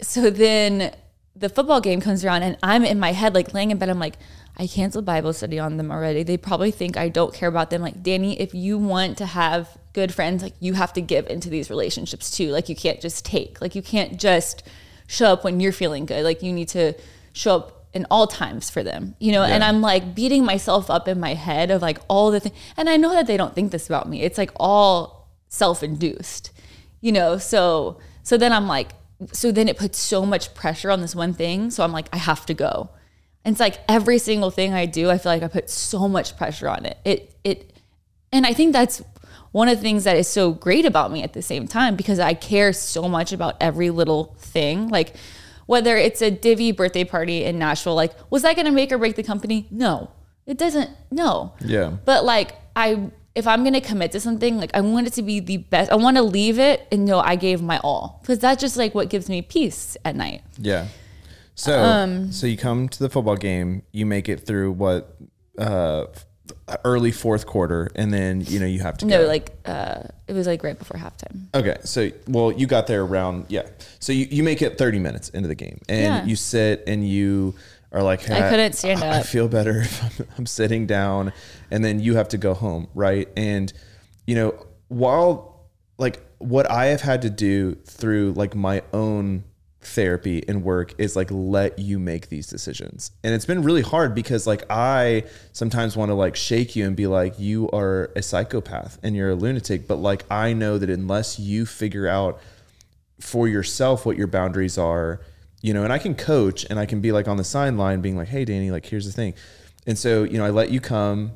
so then the football game comes around and I'm in my head, like laying in bed, I'm like, I canceled Bible study on them already. They probably think I don't care about them. Like, Dani, if you want to have good friends, like you have to give into these relationships too. Like you can't just take. Like you can't just show up when you're feeling good. Like you need to show up in all times for them. You know, and I'm like beating myself up in my head of like all the things. And I know that they don't think this about me. It's like all self-induced. You know, so so then I'm like so then it puts so much pressure on this one thing. So I'm like I have to go. And it's like every single thing I do, I feel like I put so much pressure on it. It it and I think that's one of the things that is so great about me at the same time because I care so much about every little thing. Like whether it's a Divi birthday party in Nashville, like was that going to make or break the company? No. It doesn't. No. Yeah. But like I if I'm going to commit to something, like I want it to be the best. I want to leave it and know I gave my all because that's just like what gives me peace at night. Yeah. So Um, so you come to the football game, you make it through what uh early fourth quarter and then you know you have to No, go. like uh it was like right before halftime. Okay, so well, you got there around yeah. So you, you make it thirty minutes into the game, and Yeah. you sit and you are like, hey, I couldn't stand I up. feel better if I'm, I'm sitting down, and then you have to go home, right? And you know, while like what I have had to do through like my own therapy and work is like let you make these decisions. And it's been really hard because like I sometimes want to like shake you and be like you are a psychopath and you're a lunatic, but like I know that unless you figure out for yourself what your boundaries are, you know, and I can coach and I can be like on the sideline being like, "Hey Dani, like here's the thing." And so, you know, I let you come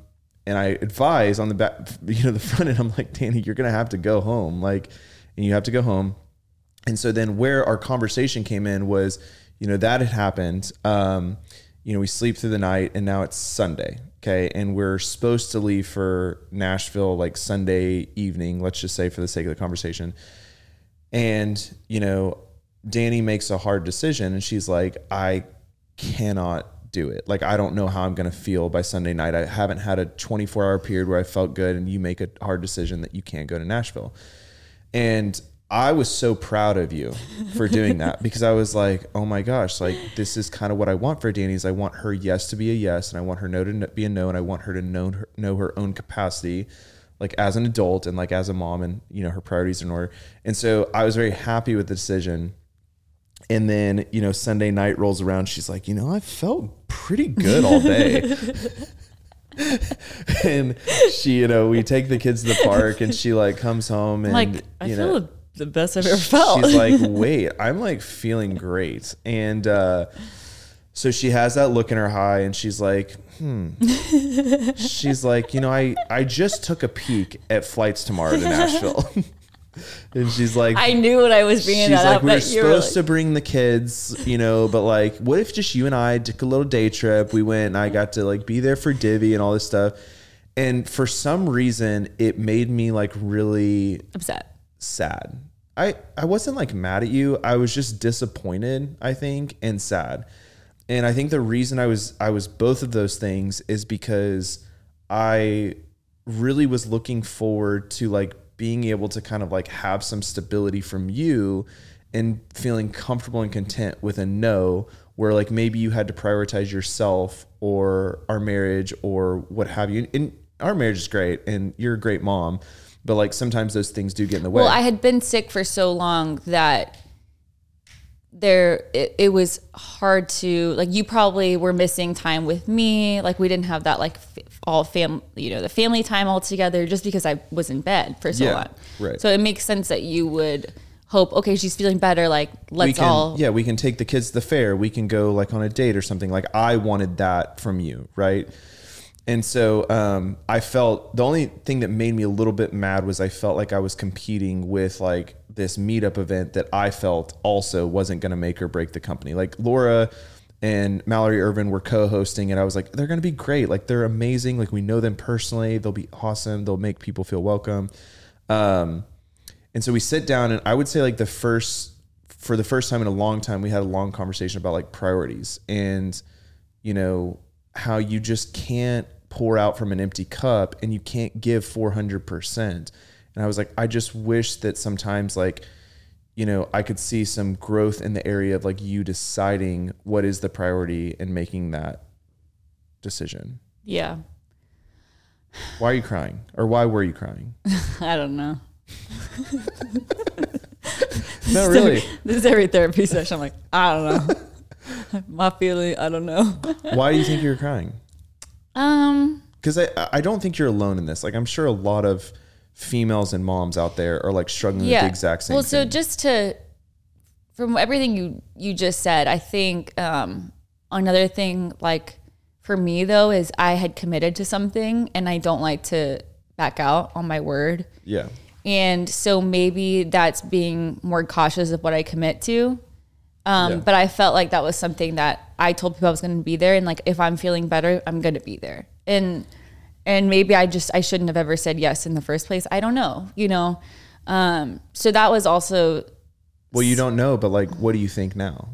and I advise on the back, you know, the front end. I'm like, Dani, you're gonna have to go home, like, and you have to go home. And so then where our conversation came in was, you know, that had happened. Um, you know, we sleep through the night and now it's Sunday. Okay. And we're supposed to leave for Nashville like Sunday evening, let's just say for the sake of the conversation. And, you know, Dani makes a hard decision and she's like, I cannot do it. Like, I don't know how I'm going to feel by Sunday night. I haven't had a 24 hour period where I felt good. And you make a hard decision that you can't go to Nashville. And I was so proud of you for doing that because I was like, oh my gosh, like this is kind of what I want for Dani's. I want her yes to be a yes, and I want her no to no- be a no, and I want her to know her, know her own capacity, like as an adult and like as a mom, and you know her priorities are in order. And so I was very happy with the decision. And then you know Sunday night rolls around. She's like, you know, I felt pretty good all day. and she, you know, we take the kids to the park and she like comes home and like I you feel know, the best I've ever felt. she's like, wait, I'm like feeling great. And uh so she has that look in her eye and she's like, hmm. she's like, you know, I, I just took a peek at flights tomorrow to Nashville. and she's like, I knew what I was bringing she's that like, up. we were supposed like- to bring the kids, you know, but like, what if just you and I took a little day trip? We went and I got to like be there for Divi and all this stuff. And for some reason, it made me like really upset. Sad. I I wasn't like mad at you. I was just disappointed, I think, and sad. And I think the reason I was I was both of those things is because I really was looking forward to like being able to kind of like have some stability from you and feeling comfortable and content with a no where like maybe you had to prioritize yourself or our marriage or what have you. And our marriage is great and you're a great mom, but like sometimes those things do get in the way. Well, I had been sick for so long that there it, it was hard to like you probably were missing time with me like we didn't have that like f- all fam you know the family time all together just because i was in bed for so Yeah, long right. so it makes sense that you would hope okay she's feeling better like let's we can, all yeah, we can take the kids to the fair. We can go like on a date or something. Like I wanted that from you, right? And so um, I felt the only thing that made me a little bit mad was I felt like I was competing with like this meetup event that I felt also wasn't going to make or break the company. Like Laura and Mallory Ervin were co-hosting, and I was like, they're going to be great. Like they're amazing. Like we know them personally. They'll be awesome. They'll make people feel welcome. Um, and so we sit down, and I would say like the first, for the first time in a long time, we had a long conversation about like priorities and, you know, how you just can't pour out from an empty cup and you can't give 400%. And I was like, I just wish that sometimes like, you know, I could see some growth in the area of like you deciding what is the priority and making that decision. yeah Why are you crying? Or why were you crying? i don't know No, really. this is every therapy session i'm like i don't know my feeling i don't know Why do you think you were crying? um because I I don't think you're alone in this. Like I'm sure a lot of females and moms out there are like struggling with the exact same. Thing. Well, so thing. just to from everything you you just said, I think um, another thing like for me though is I had committed to something and I don't like to back out on my word. yeah, And so maybe that's being more cautious of what I commit to. Um, Yeah. But I felt like that was something that I told people I was going to be there, and like if I'm feeling better, I'm going to be there. And and maybe I just I shouldn't have ever said yes in the first place. I don't know, you know. Um, so that was also well, you don't know, but like, what do you think now?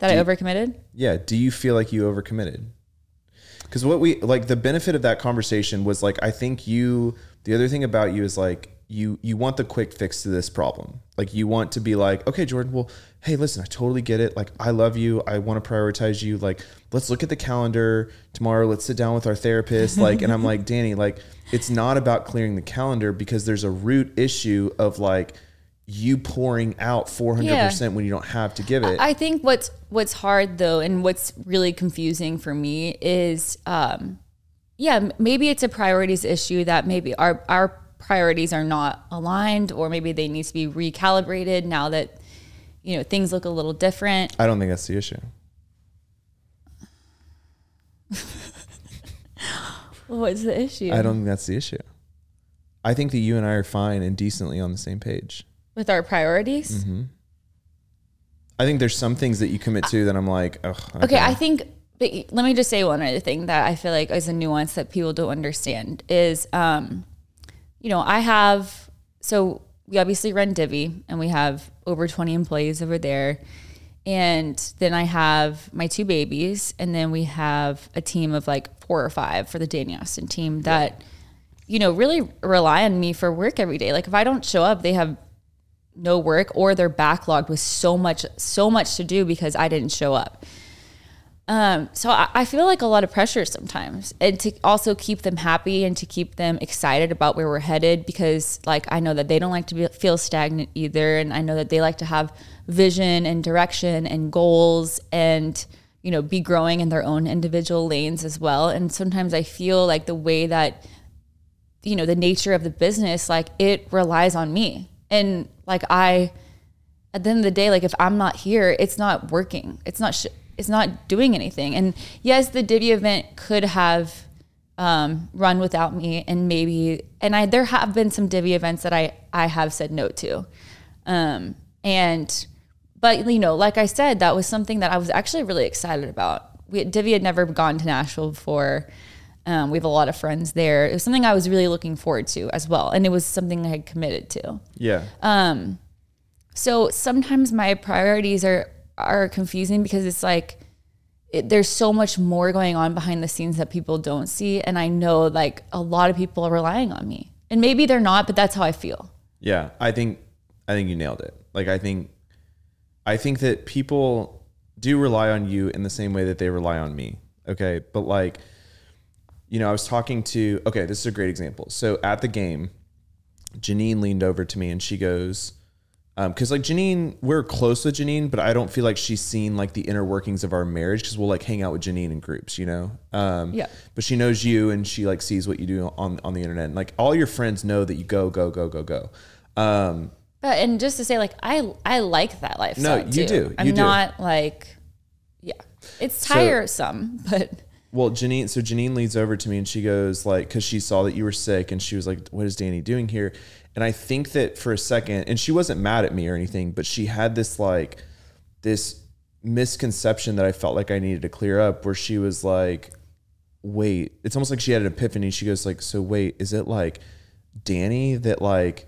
that I overcommitted. Yeah, do you feel like you overcommitted? Because what we like the benefit of that conversation was like I think you. The other thing about you is like you you want the quick fix to this problem. Like you want to be like, okay, Jordan. Well, hey, listen, I totally get it. Like I love you. I want to prioritize you. Like let's look at the calendar tomorrow. Let's sit down with our therapist. Like, and I'm like, Dani, like it's not about clearing the calendar because there's a root issue of like you pouring out 400% when you don't have to give it. I think what's what's hard though, and what's really confusing for me is, um, yeah, maybe it's a priorities issue that maybe our our priorities are not aligned, or maybe they need to be recalibrated now that you know things look a little different. I don't think that's the issue. What's the issue I don't think that's the issue. I think that you and I are fine and decently on the same page. with our priorities? Mm-hmm. I think there's some things that you commit to that I'm like, oh, okay. Okay, I think. But let me just say one other thing that I feel like is a nuance that people don't understand is, um, you know, I have so we obviously run Divi and we have over twenty employees over there, and then I have my two babies, and then we have a team of like four or five for the Dani Austin team that, you know, really rely on me for work every day. Like if I don't show up, they have no work or they're backlogged with so much so much to do because I didn't show up. Um, so I, I feel like a lot of pressure sometimes, and to also keep them happy and to keep them excited about where we're headed, because like I know that they don't like to be, feel stagnant either, and I know that they like to have vision and direction and goals and you know, be growing in their own individual lanes as well. And sometimes I feel like the way that, you know, the nature of the business, like it relies on me. And like I, at the end of the day, like if I'm not here, it's not working. It's not, sh- it's not doing anything. And yes, the Divi event could have um, run without me and maybe, and I, there have been some Divi events that I, I have said no to. Um, and, but you know, like I said, that was something that I was actually really excited about. We, Divi had never gone to Nashville before. Um, we have a lot of friends there. It was something I was really looking forward to as well, and it was something I had committed to. Yeah. Um, so sometimes my priorities are are confusing because it's like it, there's so much more going on behind the scenes that people don't see, and I know like a lot of people are relying on me, and maybe they're not, but that's how I feel. Yeah, I think I think you nailed it. Like I think I think that people do rely on you in the same way that they rely on me. Okay? But like you know, I was talking to okay, this is a great example. So at the game, Janine leaned over to me and she goes because like Janine, we're close with Janine, but I don't feel like she's seen like the inner workings of our marriage because we'll like hang out with Janine in groups, you know. Um, Yeah. But she knows you and she like sees what you do on on the internet. And like all your friends know that you go go go go go. Um, But and just to say, like I I like that lifestyle. No, you too. do. I'm do. not like, yeah, it's tiresome, but Well, Janine, so Janine leads over to me and she goes like, because she saw that you were sick, and she was like, "What is Dani doing here?" And I think that for a second, and she wasn't mad at me or anything, but she had this like, this misconception that I felt like I needed to clear up, where she was like, "Wait," it's almost like she had an epiphany. She goes like, "So wait, is it like Dani that like?"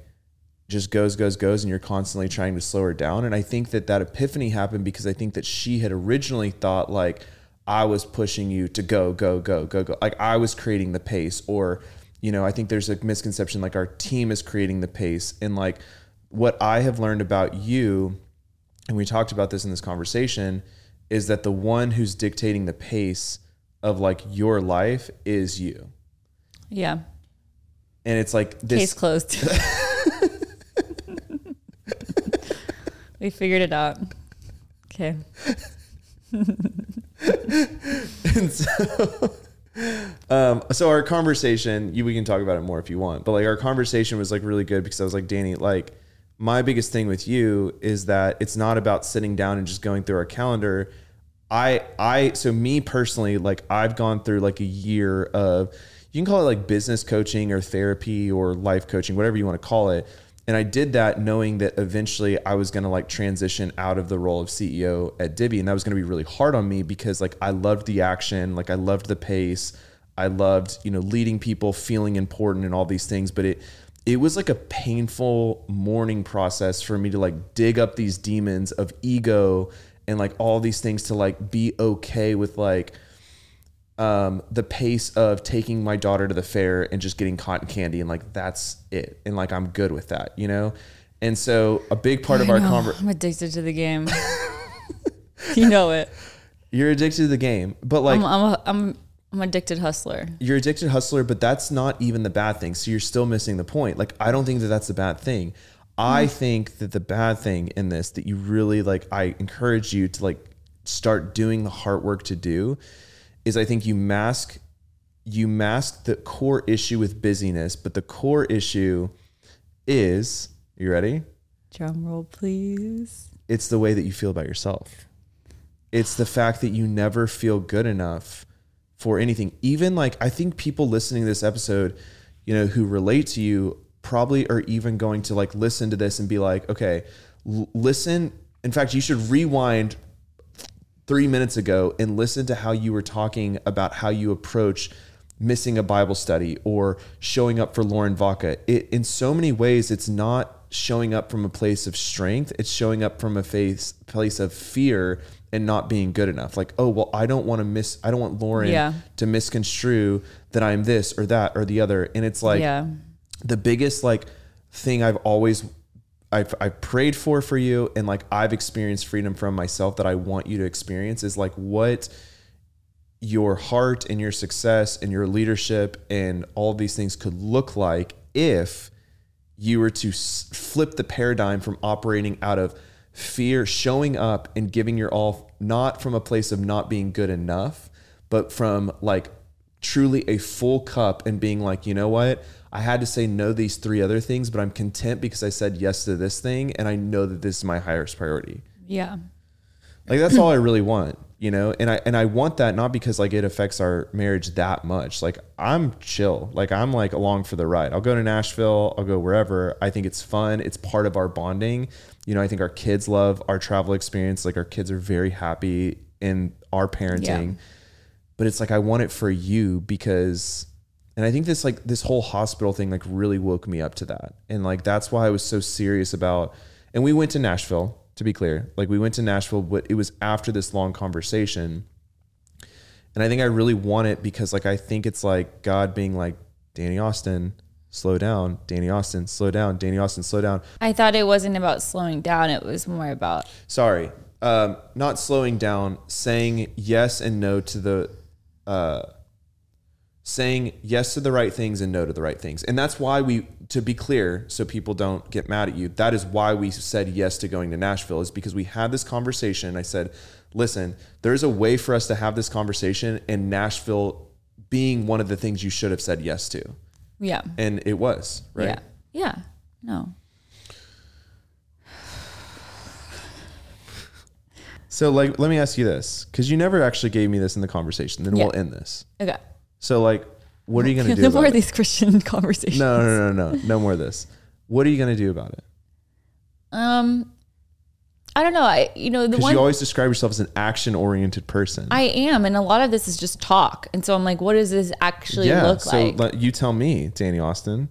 just goes goes goes and you're constantly trying to slow her down and i think that that epiphany happened because i think that she had originally thought like i was pushing you to go go go go go like i was creating the pace or you know i think there's a misconception like our team is creating the pace and like what i have learned about you and we talked about this in this conversation is that the one who's dictating the pace of like your life is you yeah, and it's like this case closed. we figured it out. Okay. and so, um, so our conversation, you, we can talk about it more if you want, but like our conversation was like really good because I was like, Dani, like my biggest thing with you is that it's not about sitting down and just going through our calendar. I, I, so me personally, like I've gone through like a year of, you can call it like business coaching or therapy or life coaching, whatever you want to call it. And I did that knowing that eventually I was going to like transition out of the role of CEO at Divi. And that was going to be really hard on me because like I loved the action, like I loved the pace. I loved, you know, leading people, feeling important and all these things. But it, it was like a painful mourning process for me to like dig up these demons of ego and like all these things to like be okay with like, um, the pace of taking my daughter to the fair and just getting cotton candy and like that's it and like I'm good with that, you know. And so a big part of I our know. conversation, I'm addicted to the game. you know it. you're addicted to the game, but like I'm I'm a, I'm I'm addicted hustler. you're addicted hustler, but that's not even the bad thing. So you're still missing the point. Like I don't think that that's the bad thing. I think that the bad thing in this that you really like, I encourage you to like start doing the hard work to do is I think you mask you mask the core issue with busyness, but the core issue is you ready? Drum roll, please. It's the way that you feel about yourself. It's the fact that you never feel good enough for anything. Even like I think people listening to this episode, you know, who relate to you probably are even going to like listen to this and be like, okay, l- listen. In fact, you should rewind three minutes ago and listen to how you were talking about how you approach missing a Bible study or showing up for Lauren Vaca. It, in so many ways, it's not showing up from a place of strength. It's showing up from a face, place of fear and not being good enough. Like, oh, well, I don't want to miss, I don't want Lauren Yeah. to misconstrue that I'm this or that or the other. And it's like, yeah. the biggest like thing I've always I've I prayed for for you and like I've experienced freedom from myself that I want you to experience is like what your heart and your success and your leadership and all these things could look like if you were to flip the paradigm from operating out of fear showing up and giving your all not from a place of not being good enough but from like truly a full cup and being like you know what i had to say no to these three other things but i'm content because i said yes to this thing and i know that this is my highest priority Yeah. like that's all I really want, you know? And I and I want that not because like it affects our marriage that much. Like I'm chill. Like I'm like along for the ride. I'll go to Nashville, I'll go wherever. I think it's fun. It's part of our bonding. You know, I think our kids love our travel experience. Like our kids are very happy in our parenting. Yeah. But it's like I want it for you because and I think this like this whole hospital thing like really woke me up to that. And like that's why I was so serious about and we went to Nashville to be clear. Like we went to Nashville, but it was after this long conversation. And I think I really want it because like I think it's like God being like, Dani Austin, slow down. Dani Austin, slow down. Dani Austin, slow down. I thought it wasn't about slowing down. It was more about Sorry. Um, not slowing down, saying yes and no to the uh saying yes to the right things and no to the right things. And that's why we to be clear so people don't get mad at you. That is why we said yes to going to Nashville is because we had this conversation. I said, "Listen, there's a way for us to have this conversation and Nashville being one of the things you should have said yes to." yeah. And it was, right? Yeah. Yeah. No. So like let me ask you this cuz you never actually gave me this in the conversation. Then Yeah. we'll end this. Okay. So like what are you going to do no more of these Christian conversations. No, no, no, no, no more of this. What are you going to do about it? Um, I don't know. I you know the Because one you always describe yourself as an action-oriented person. I am, and a lot of this is just talk, and so I'm like, what does this actually yeah. look so like? let- you tell me, Dani Austin.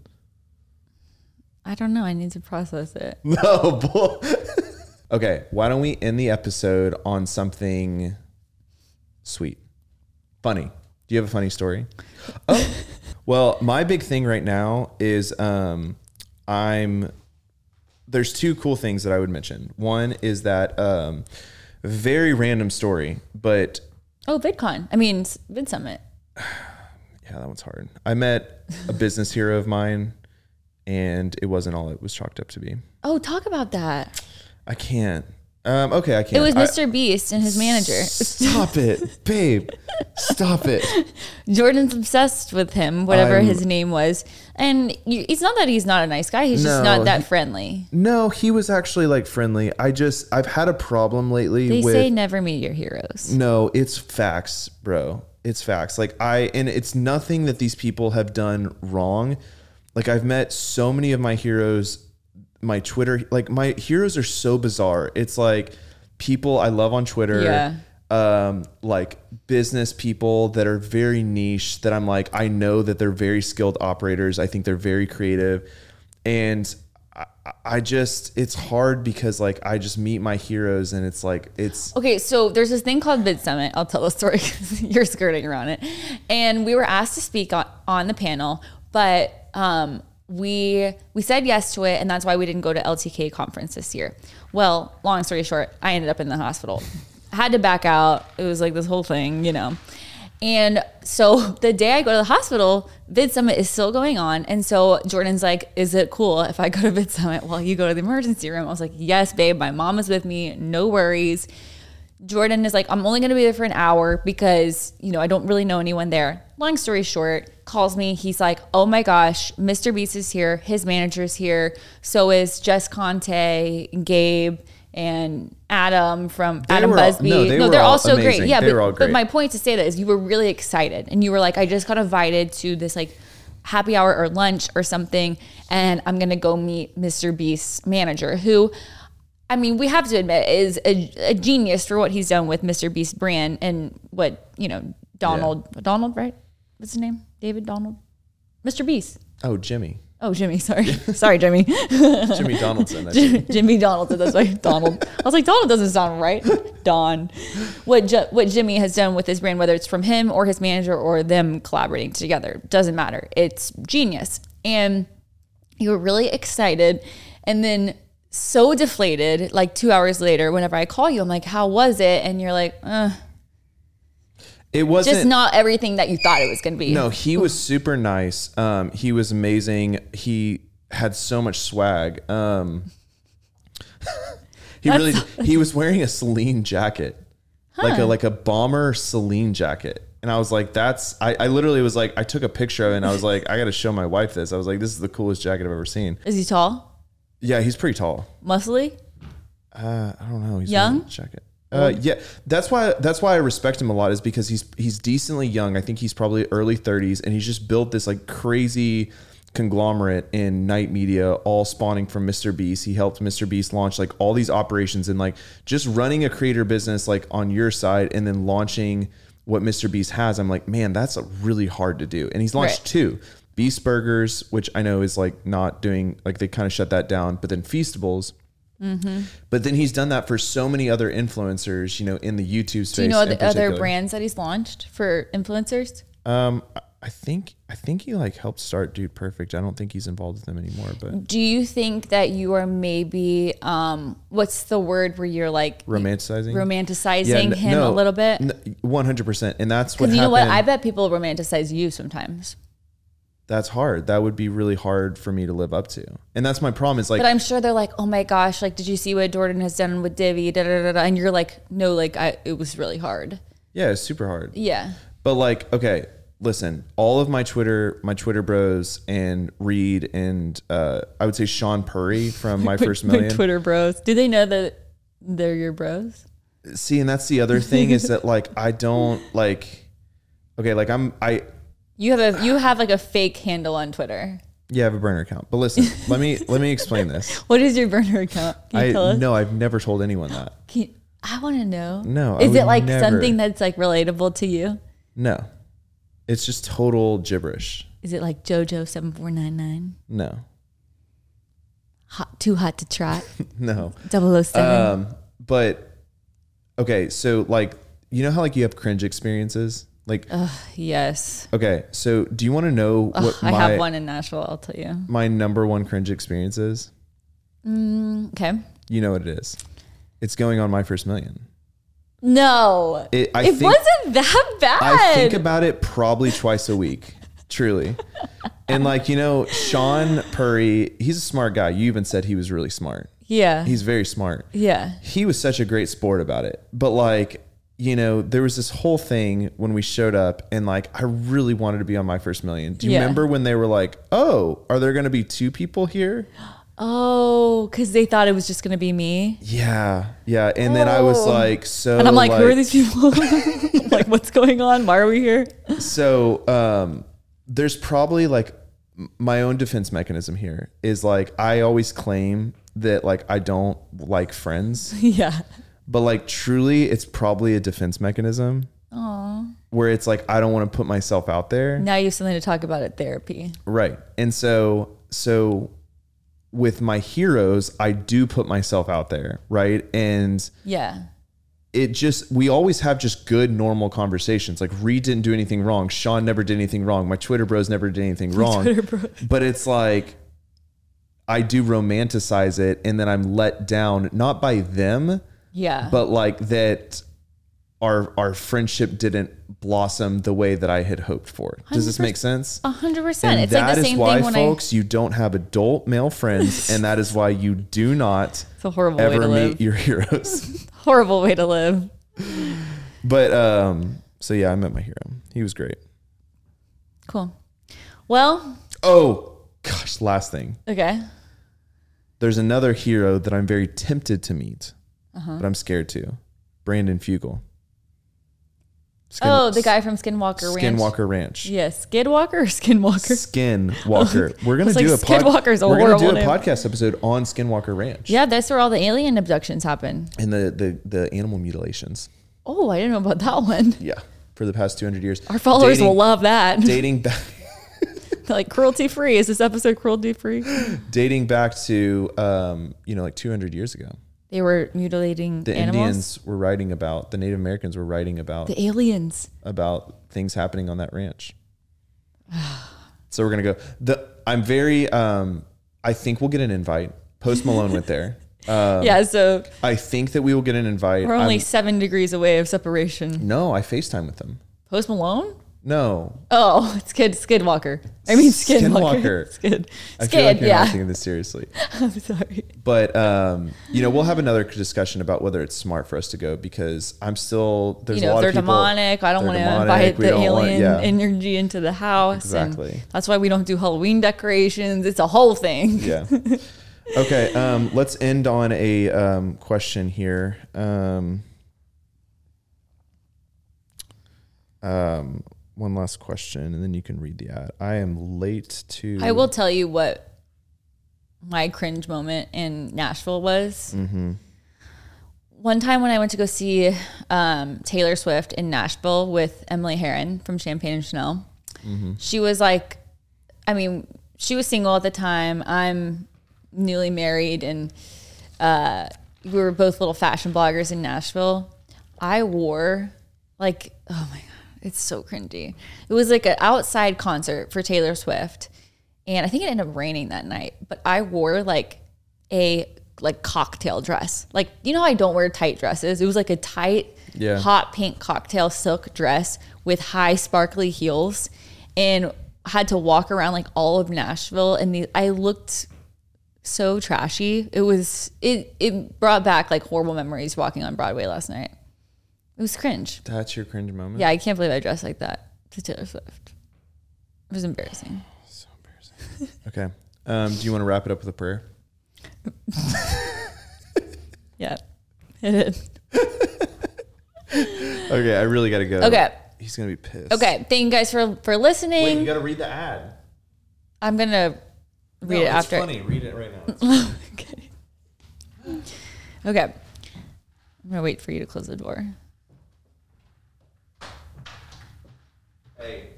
I don't know. I need to process it. No, bull. okay. Why don't we end the episode on something sweet, funny? Do you have a funny story? Oh, well, my big thing right now is um, I'm. There's two cool things that I would mention. One is that um, very random story, but Oh, VidCon. I mean, Vid Summit. yeah, that one's hard. I met a business hero of mine, and it wasn't all it was chalked up to be. Oh, talk about that. I can't. Um, okay, I can't. It was I- Mr. Beast and his manager. Stop it, babe. Stop it. Jordan's obsessed with him, whatever I'm- his name was. And you, it's not that he's not a nice guy. He's just not that he- friendly. No, he was actually like friendly. I just I've had a problem lately They with say never meet your heroes. No, it's facts, bro. It's facts. Like I and it's nothing that these people have done wrong. Like I've met so many of my heroes my Twitter like my heroes are so bizarre. It's like people I love on Twitter. Yeah. Um like business people that are very niche that I'm like I know that they're very skilled operators. I think they're very creative and I, I just it's hard because like I just meet my heroes and it's like it's Okay, so there's this thing called Vid Summit. I'll tell the story because you're skirting around it. And we were asked to speak on, on the panel, but um, we we said yes to it, and that's why we didn't go to LTK conference this year. Well, long story short, I ended up in the hospital. Had to back out. It was like this whole thing, you know. And so the day I go to the hospital, Vid Summit is still going on. And so Jordan's like, Is it cool if I go to Vid Summit while you go to the emergency room? I was like, Yes, babe. My mom is with me. No worries. Jordan is like, I'm only going to be there for an hour because, you know, I don't really know anyone there. Long story short, calls me. He's like, oh my gosh, Mr. Beast is here. His manager's here. So is Jess Conte, Gabe, and Adam from They Adam were all- Busby. no, they no, they're all all so amazing. great. Yeah, but, all but my point to say that is you were really excited and you were like, I just got invited to this like happy hour or lunch or something, and I'm gonna go meet Mr. Beast's manager, who I mean, we have to admit is a, a genius for what he's done with Mr. Beast brand and what, you know, Donald Donald, right? What's his name? David Donald? Mr. Beast. oh Jimmy. Oh, Jimmy, sorry. sorry, Jimmy. Jimmy Donaldson. That's Jimmy, Jimmy Donaldson. That's why Donald. I was like, Donald doesn't sound right. Don. What what Jimmy has done with his brand, whether it's from him or his manager or them collaborating together, doesn't matter. It's genius. And you were really excited, and then so deflated. Like two hours later, whenever I call you, I'm like, "How was it?" And you're like, uh, it wasn't "Just not everything that you thought it was going to be." No, he was super nice. Um, he was amazing. He had so much swag. Um, He really That's- he was wearing a Celine jacket. Like a like a bomber Celine jacket. And I was like, that's I, I literally was like, I took a picture of it and I was like, I gotta show my wife this. I was like, this is the coolest jacket I've ever seen. Is he tall? Yeah, he's pretty tall. Muscly? Uh, I don't know. He's Young? a jacket. Uh, yeah, that's why that's why I respect him a lot is because he's he's decently young. I think he's probably early 30s, and he's just built this like crazy conglomerate in night media, all spawning from Mr. Beast. He helped Mr. Beast launch like all these operations and like just running a creator business like on your side, and then launching what Mr. Beast has. I'm like, man, that's really hard to do, and he's launched Right. two. Beast Burgers, which I know is like not doing like they kind of shut that down, but then Feastables, but then he's done that for so many other influencers, you know, in the YouTube space. Do you know the other brands that he's launched for influencers? Um, I- think I think he like helped start Dude Perfect. I don't think he's involved with them anymore, but Do you think that you are maybe um what's the word where you're like romanticizing, romanticizing n- him a little bit? One hundred percent, and that's what you know what? I bet people romanticize you sometimes. That's hard. That would be really hard for me to live up to, and that's my problem. Is like But I'm sure they're like, oh my gosh, like, did you see what Jordan has done with Divi? Da, da, da, da. And you're like, no, like, I, it was really hard. yeah, it's super hard. Yeah. But like, okay, listen, all of my Twitter, my Twitter bros and Reed and uh, I would say Shaan Puri from My First Million. Twitter bros. Do they know that they're your bros? See, and that's the other thing is that like I don't like. Okay, like I'm I You have a you have like a fake handle on Twitter. yeah I have a burner account, but listen, let me let me explain this. What is your burner account? Can you I tell us? no, I've never told anyone that. Can you- I want to know. No, I Is would it like never. something that's like relatable to you? No, it's just total gibberish. Is it like JoJo seven four nine nine? No, Hot, too hot to trot. no. 007. Um, but okay, so like you know how like you have cringe experiences, like yes. okay, so do you want to know what I my have one in Nashville. I'll tell you. my number one cringe experience is? Mm, okay. You know what it is. It's going on my first million. No, It, I it think, wasn't that bad. I think about it probably twice a week, truly. And like, you know, Shaan Puri, he's a smart guy. You even said he was really smart. yeah. He's very smart. yeah. He was such a great sport about it. But like, you know, there was this whole thing when we showed up and like I really wanted to be on my first million. Do you Yeah. remember when they were like, "Oh, are there going to be two people here?" Oh, because they thought it was just gonna be me, Yeah. Yeah, and then I was Oh. like, so and I'm like, who are these people? like, what's going on? Why are we here? So um, there's probably like my own defense mechanism here is like I always claim that like I don't like friends, yeah. But like truly it's probably a defense mechanism Aw. where it's like I don't want to put myself out there. Now you have something to talk about at therapy. Right. And so so with my heroes, I do put myself out there, right? And Yeah. it just we always have just good normal conversations. Like Reed didn't do anything wrong. Sean never did anything wrong. My Twitter bros never did anything wrong. Twitter bros. But it's like I do romanticize it and then I'm let down not by them, Yeah. but like that our our friendship didn't blossom the way that I had hoped for. Does this make sense? A hundred percent. It's like the is same why, thing when folks, you don't have adult male friends, and that is why you do not It's a horrible way ever to live. meet your heroes. Horrible way to live. But um, so yeah, I met my hero. He was great. Cool. Well, Oh gosh, last thing. okay. There's another hero that I'm very tempted to meet, Uh-huh. but I'm scared to. Brandon Fugal. Skin- oh, the guy from Skinwalker Ranch. Skinwalker Ranch. Yes, Skidwalker or Skinwalker. Skinwalker. We're gonna was like, do a pod- a We're gonna do a name. podcast episode on Skinwalker Ranch. Yeah, that's where all the alien abductions happen. And the the the animal mutilations. Oh, I didn't know about that one. Yeah. For the past 200 years. Our followers dating, will love that. dating back like cruelty free. Is this episode cruelty free? dating back to um, you know, like 200 years ago. They were mutilating The animals. Indians were writing about the Native Americans were writing about The aliens. about things happening on that ranch. so we're gonna go. The I'm very um I think we'll get an invite. Post Malone went there. Um, yeah, so I think that we will get an invite. we're only I'm- seven degrees away of separation. no, I FaceTime with them. Post Malone? No, Oh, it's Skid Skidwalker. I mean Skinwalker. Skinwalker. Skid. I feel like you're not yeah. taking this seriously. I'm sorry. But um, you know, we'll have another discussion about whether it's smart for us to go because I'm still there's you know, a lot they're of people. demonic, I don't want to invite the don't want- alien yeah. energy into the house. Exactly. And that's why we don't do Halloween decorations. It's a whole thing. yeah. Okay. Um, let's end on a um, question here. Um, um, one last question, and then you can read the ad. I am late to. I will tell you what my cringe moment in Nashville was. Mm-hmm. One time when I went to go see um, Taylor Swift in Nashville with Emily Herren from Champagne and Chanel, Mm-hmm. she was like, I mean, she was single at the time. I'm newly married, and uh, we were both little fashion bloggers in Nashville. I wore like, oh my god, it's so cringy. It was like an outside concert for Taylor Swift, and I think it ended up raining that night. But I wore like a like cocktail dress. Like you know, I don't wear tight dresses. It was like a tight, Yeah. hot pink cocktail silk dress with high sparkly heels, and had to walk around like all of Nashville. And the, I looked so trashy. It was it it brought back like horrible memories walking on Broadway last night. It was cringe. That's your cringe moment. Yeah, I can't believe I dressed like that to Taylor Swift. It was embarrassing. So embarrassing. okay. Um, do you want to wrap it up with a prayer? Yeah, it did. Okay, I really got to go. Okay. He's gonna be pissed. Okay, thank you guys for for listening. Wait, you got to read the ad. I'm gonna read No, it it's after. Funny. Read it right now. okay. Okay. I'm gonna wait for you to close the door. hey,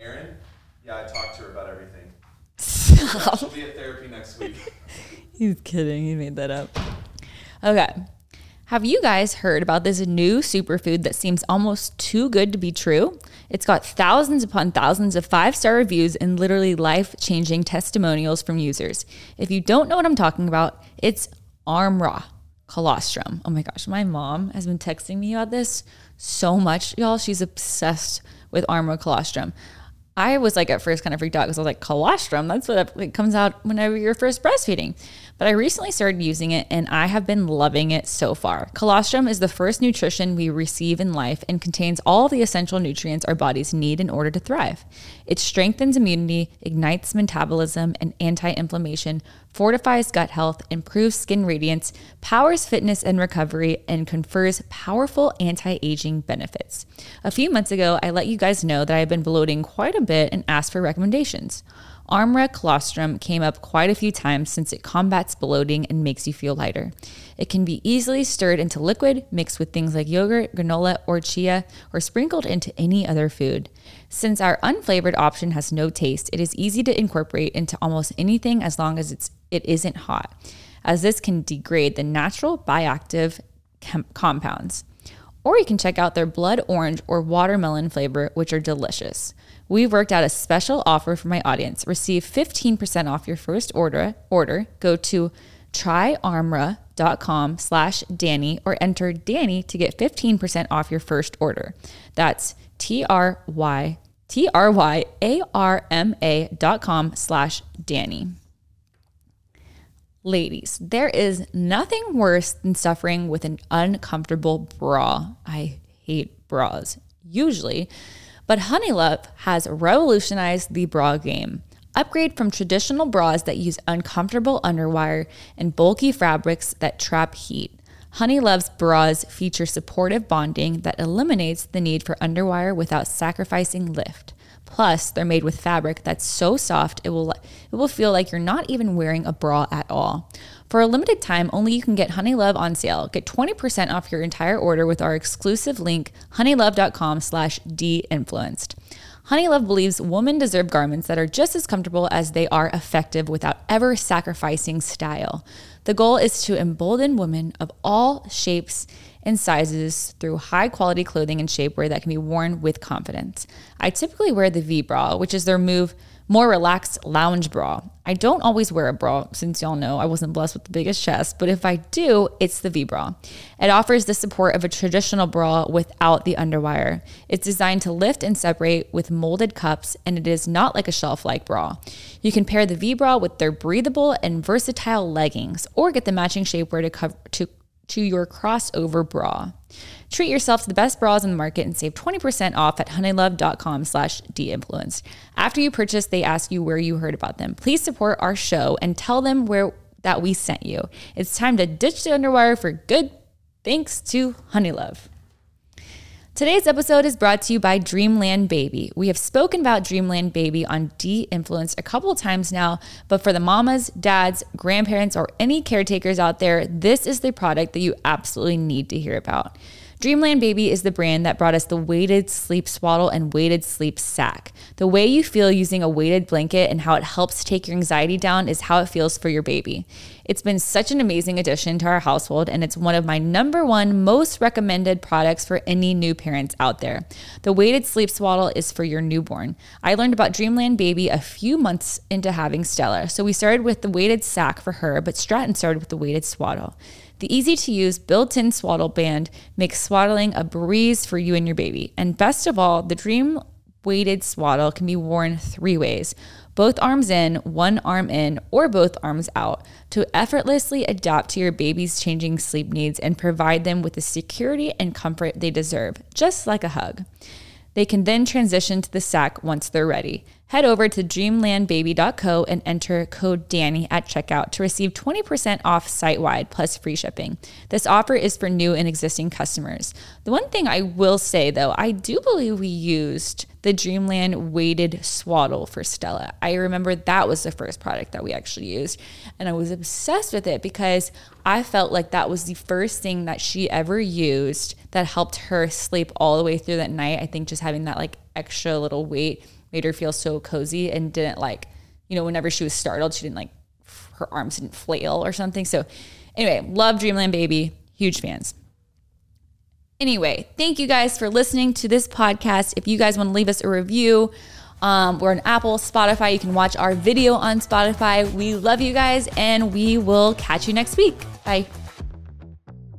Aaron. Yeah, I talked to her about everything. Stop. She'll be at therapy next week. He's kidding. He made that up. Okay. Have you guys heard about this new superfood that seems almost too good to be true? It's got thousands upon thousands of five star reviews and literally life changing testimonials from users. If you don't know what I'm talking about, it's Armra colostrum. Oh my gosh, my mom has been texting me about this so much, y'all. She's obsessed with Armra colostrum. I was like at first kind of freaked out because I was like, colostrum, that's what it comes out whenever you're first breastfeeding. But I recently started using it and I have been loving it so far. Colostrum is the first nutrition we receive in life and contains all the essential nutrients our bodies need in order to thrive. It strengthens immunity, ignites metabolism and anti inflammation, fortifies gut health, improves skin radiance, powers fitness and recovery, and confers powerful anti aging benefits. A few months ago, I let you guys know that I have been bloating quite a bit and asked for recommendations. Armra colostrum came up quite a few times since it combats bloating and makes you feel lighter. It can be easily stirred into liquid, mixed with things like yogurt, granola, or chia, or sprinkled into any other food. Since our unflavored option has no taste, it is easy to incorporate into almost anything as long as it's it isn't hot, as this can degrade the natural bioactive chem- compounds. Or you can check out their blood orange or watermelon flavor, which are delicious. We've worked out a special offer for my audience. Receive 15% off your first order. Order. Go to tryarmra.com slash Dani or enter Dani to get 15% off your first order. That's T-R-Y T-R-Y-A-R-M-A dot com slash Dani. Ladies, there is nothing worse than suffering with an uncomfortable bra. I hate bras, usually, but Honeylove has revolutionized the bra game. Upgrade from traditional bras that use uncomfortable underwire and bulky fabrics that trap heat. Honeylove's bras feature supportive bonding that eliminates the need for underwire without sacrificing lift. Plus, they're made with fabric that's so soft it will it will feel like you're not even wearing a bra at all. For a limited time, only you can get Honeylove on sale. Get 20% off your entire order with our exclusive link, honeylove.com slash de-influenced. Honeylove believes women deserve garments that are just as comfortable as they are effective without ever sacrificing style. The goal is to embolden women of all shapes and sizes through high quality clothing and shapewear that can be worn with confidence. I typically wear the V bra, which is their move more relaxed lounge bra. I don't always wear a bra since y'all know I wasn't blessed with the biggest chest, but if I do, it's the V bra. It offers the support of a traditional bra without the underwire. It's designed to lift and separate with molded cups, and it is not like a shelf like bra. You can pair the V bra with their breathable and versatile leggings, or get the matching shapewear to cover to to your crossover bra. Treat yourself to the best bras in the market and save 20% off at honeylove.com slash deinfluenced. After you purchase, they ask you where you heard about them. Please support our show and tell them where that we sent you. It's time to ditch the underwire for good thanks to Honeylove. Today's episode is brought to you by Dreamland Baby. We have spoken about Dreamland Baby on De Influence a couple times now, but for the mamas, dads, grandparents, or any caretakers out there, this is the product that you absolutely need to hear about. Dreamland Baby is the brand that brought us the weighted sleep swaddle and weighted sleep sack. The way you feel using a weighted blanket and how it helps take your anxiety down is how it feels for your baby. It's been such an amazing addition to our household, and it's one of my number one most recommended products for any new parents out there. The weighted sleep swaddle is for your newborn. I learned about Dreamland Baby a few months into having Stella, so we started with the weighted sack for her, but Stratton started with the weighted swaddle. The easy to use built in swaddle band makes swaddling a breeze for you and your baby. And best of all, the Dream weighted swaddle can be worn three ways both arms in, one arm in, or both arms out to effortlessly adapt to your baby's changing sleep needs and provide them with the security and comfort they deserve, just like a hug. They can then transition to the sack once they're ready. Head over to dreamlandbaby.co and enter code DANI at checkout to receive 20% off site wide plus free shipping. This offer is for new and existing customers. The one thing I will say though, I do believe we used the Dreamland weighted swaddle for Stella. I remember that was the first product that we actually used, and I was obsessed with it because I felt like that was the first thing that she ever used that helped her sleep all the way through that night. I think just having that like extra little weight made her feel so cozy and didn't like, you know, whenever she was startled, she didn't like, her arms didn't flail or something. So, anyway, love Dreamland Baby. Huge fans. Anyway, thank you guys for listening to this podcast. If you guys want to leave us a review, um, we're on Apple, Spotify. You can watch our video on Spotify. We love you guys, and we will catch you next week. Bye.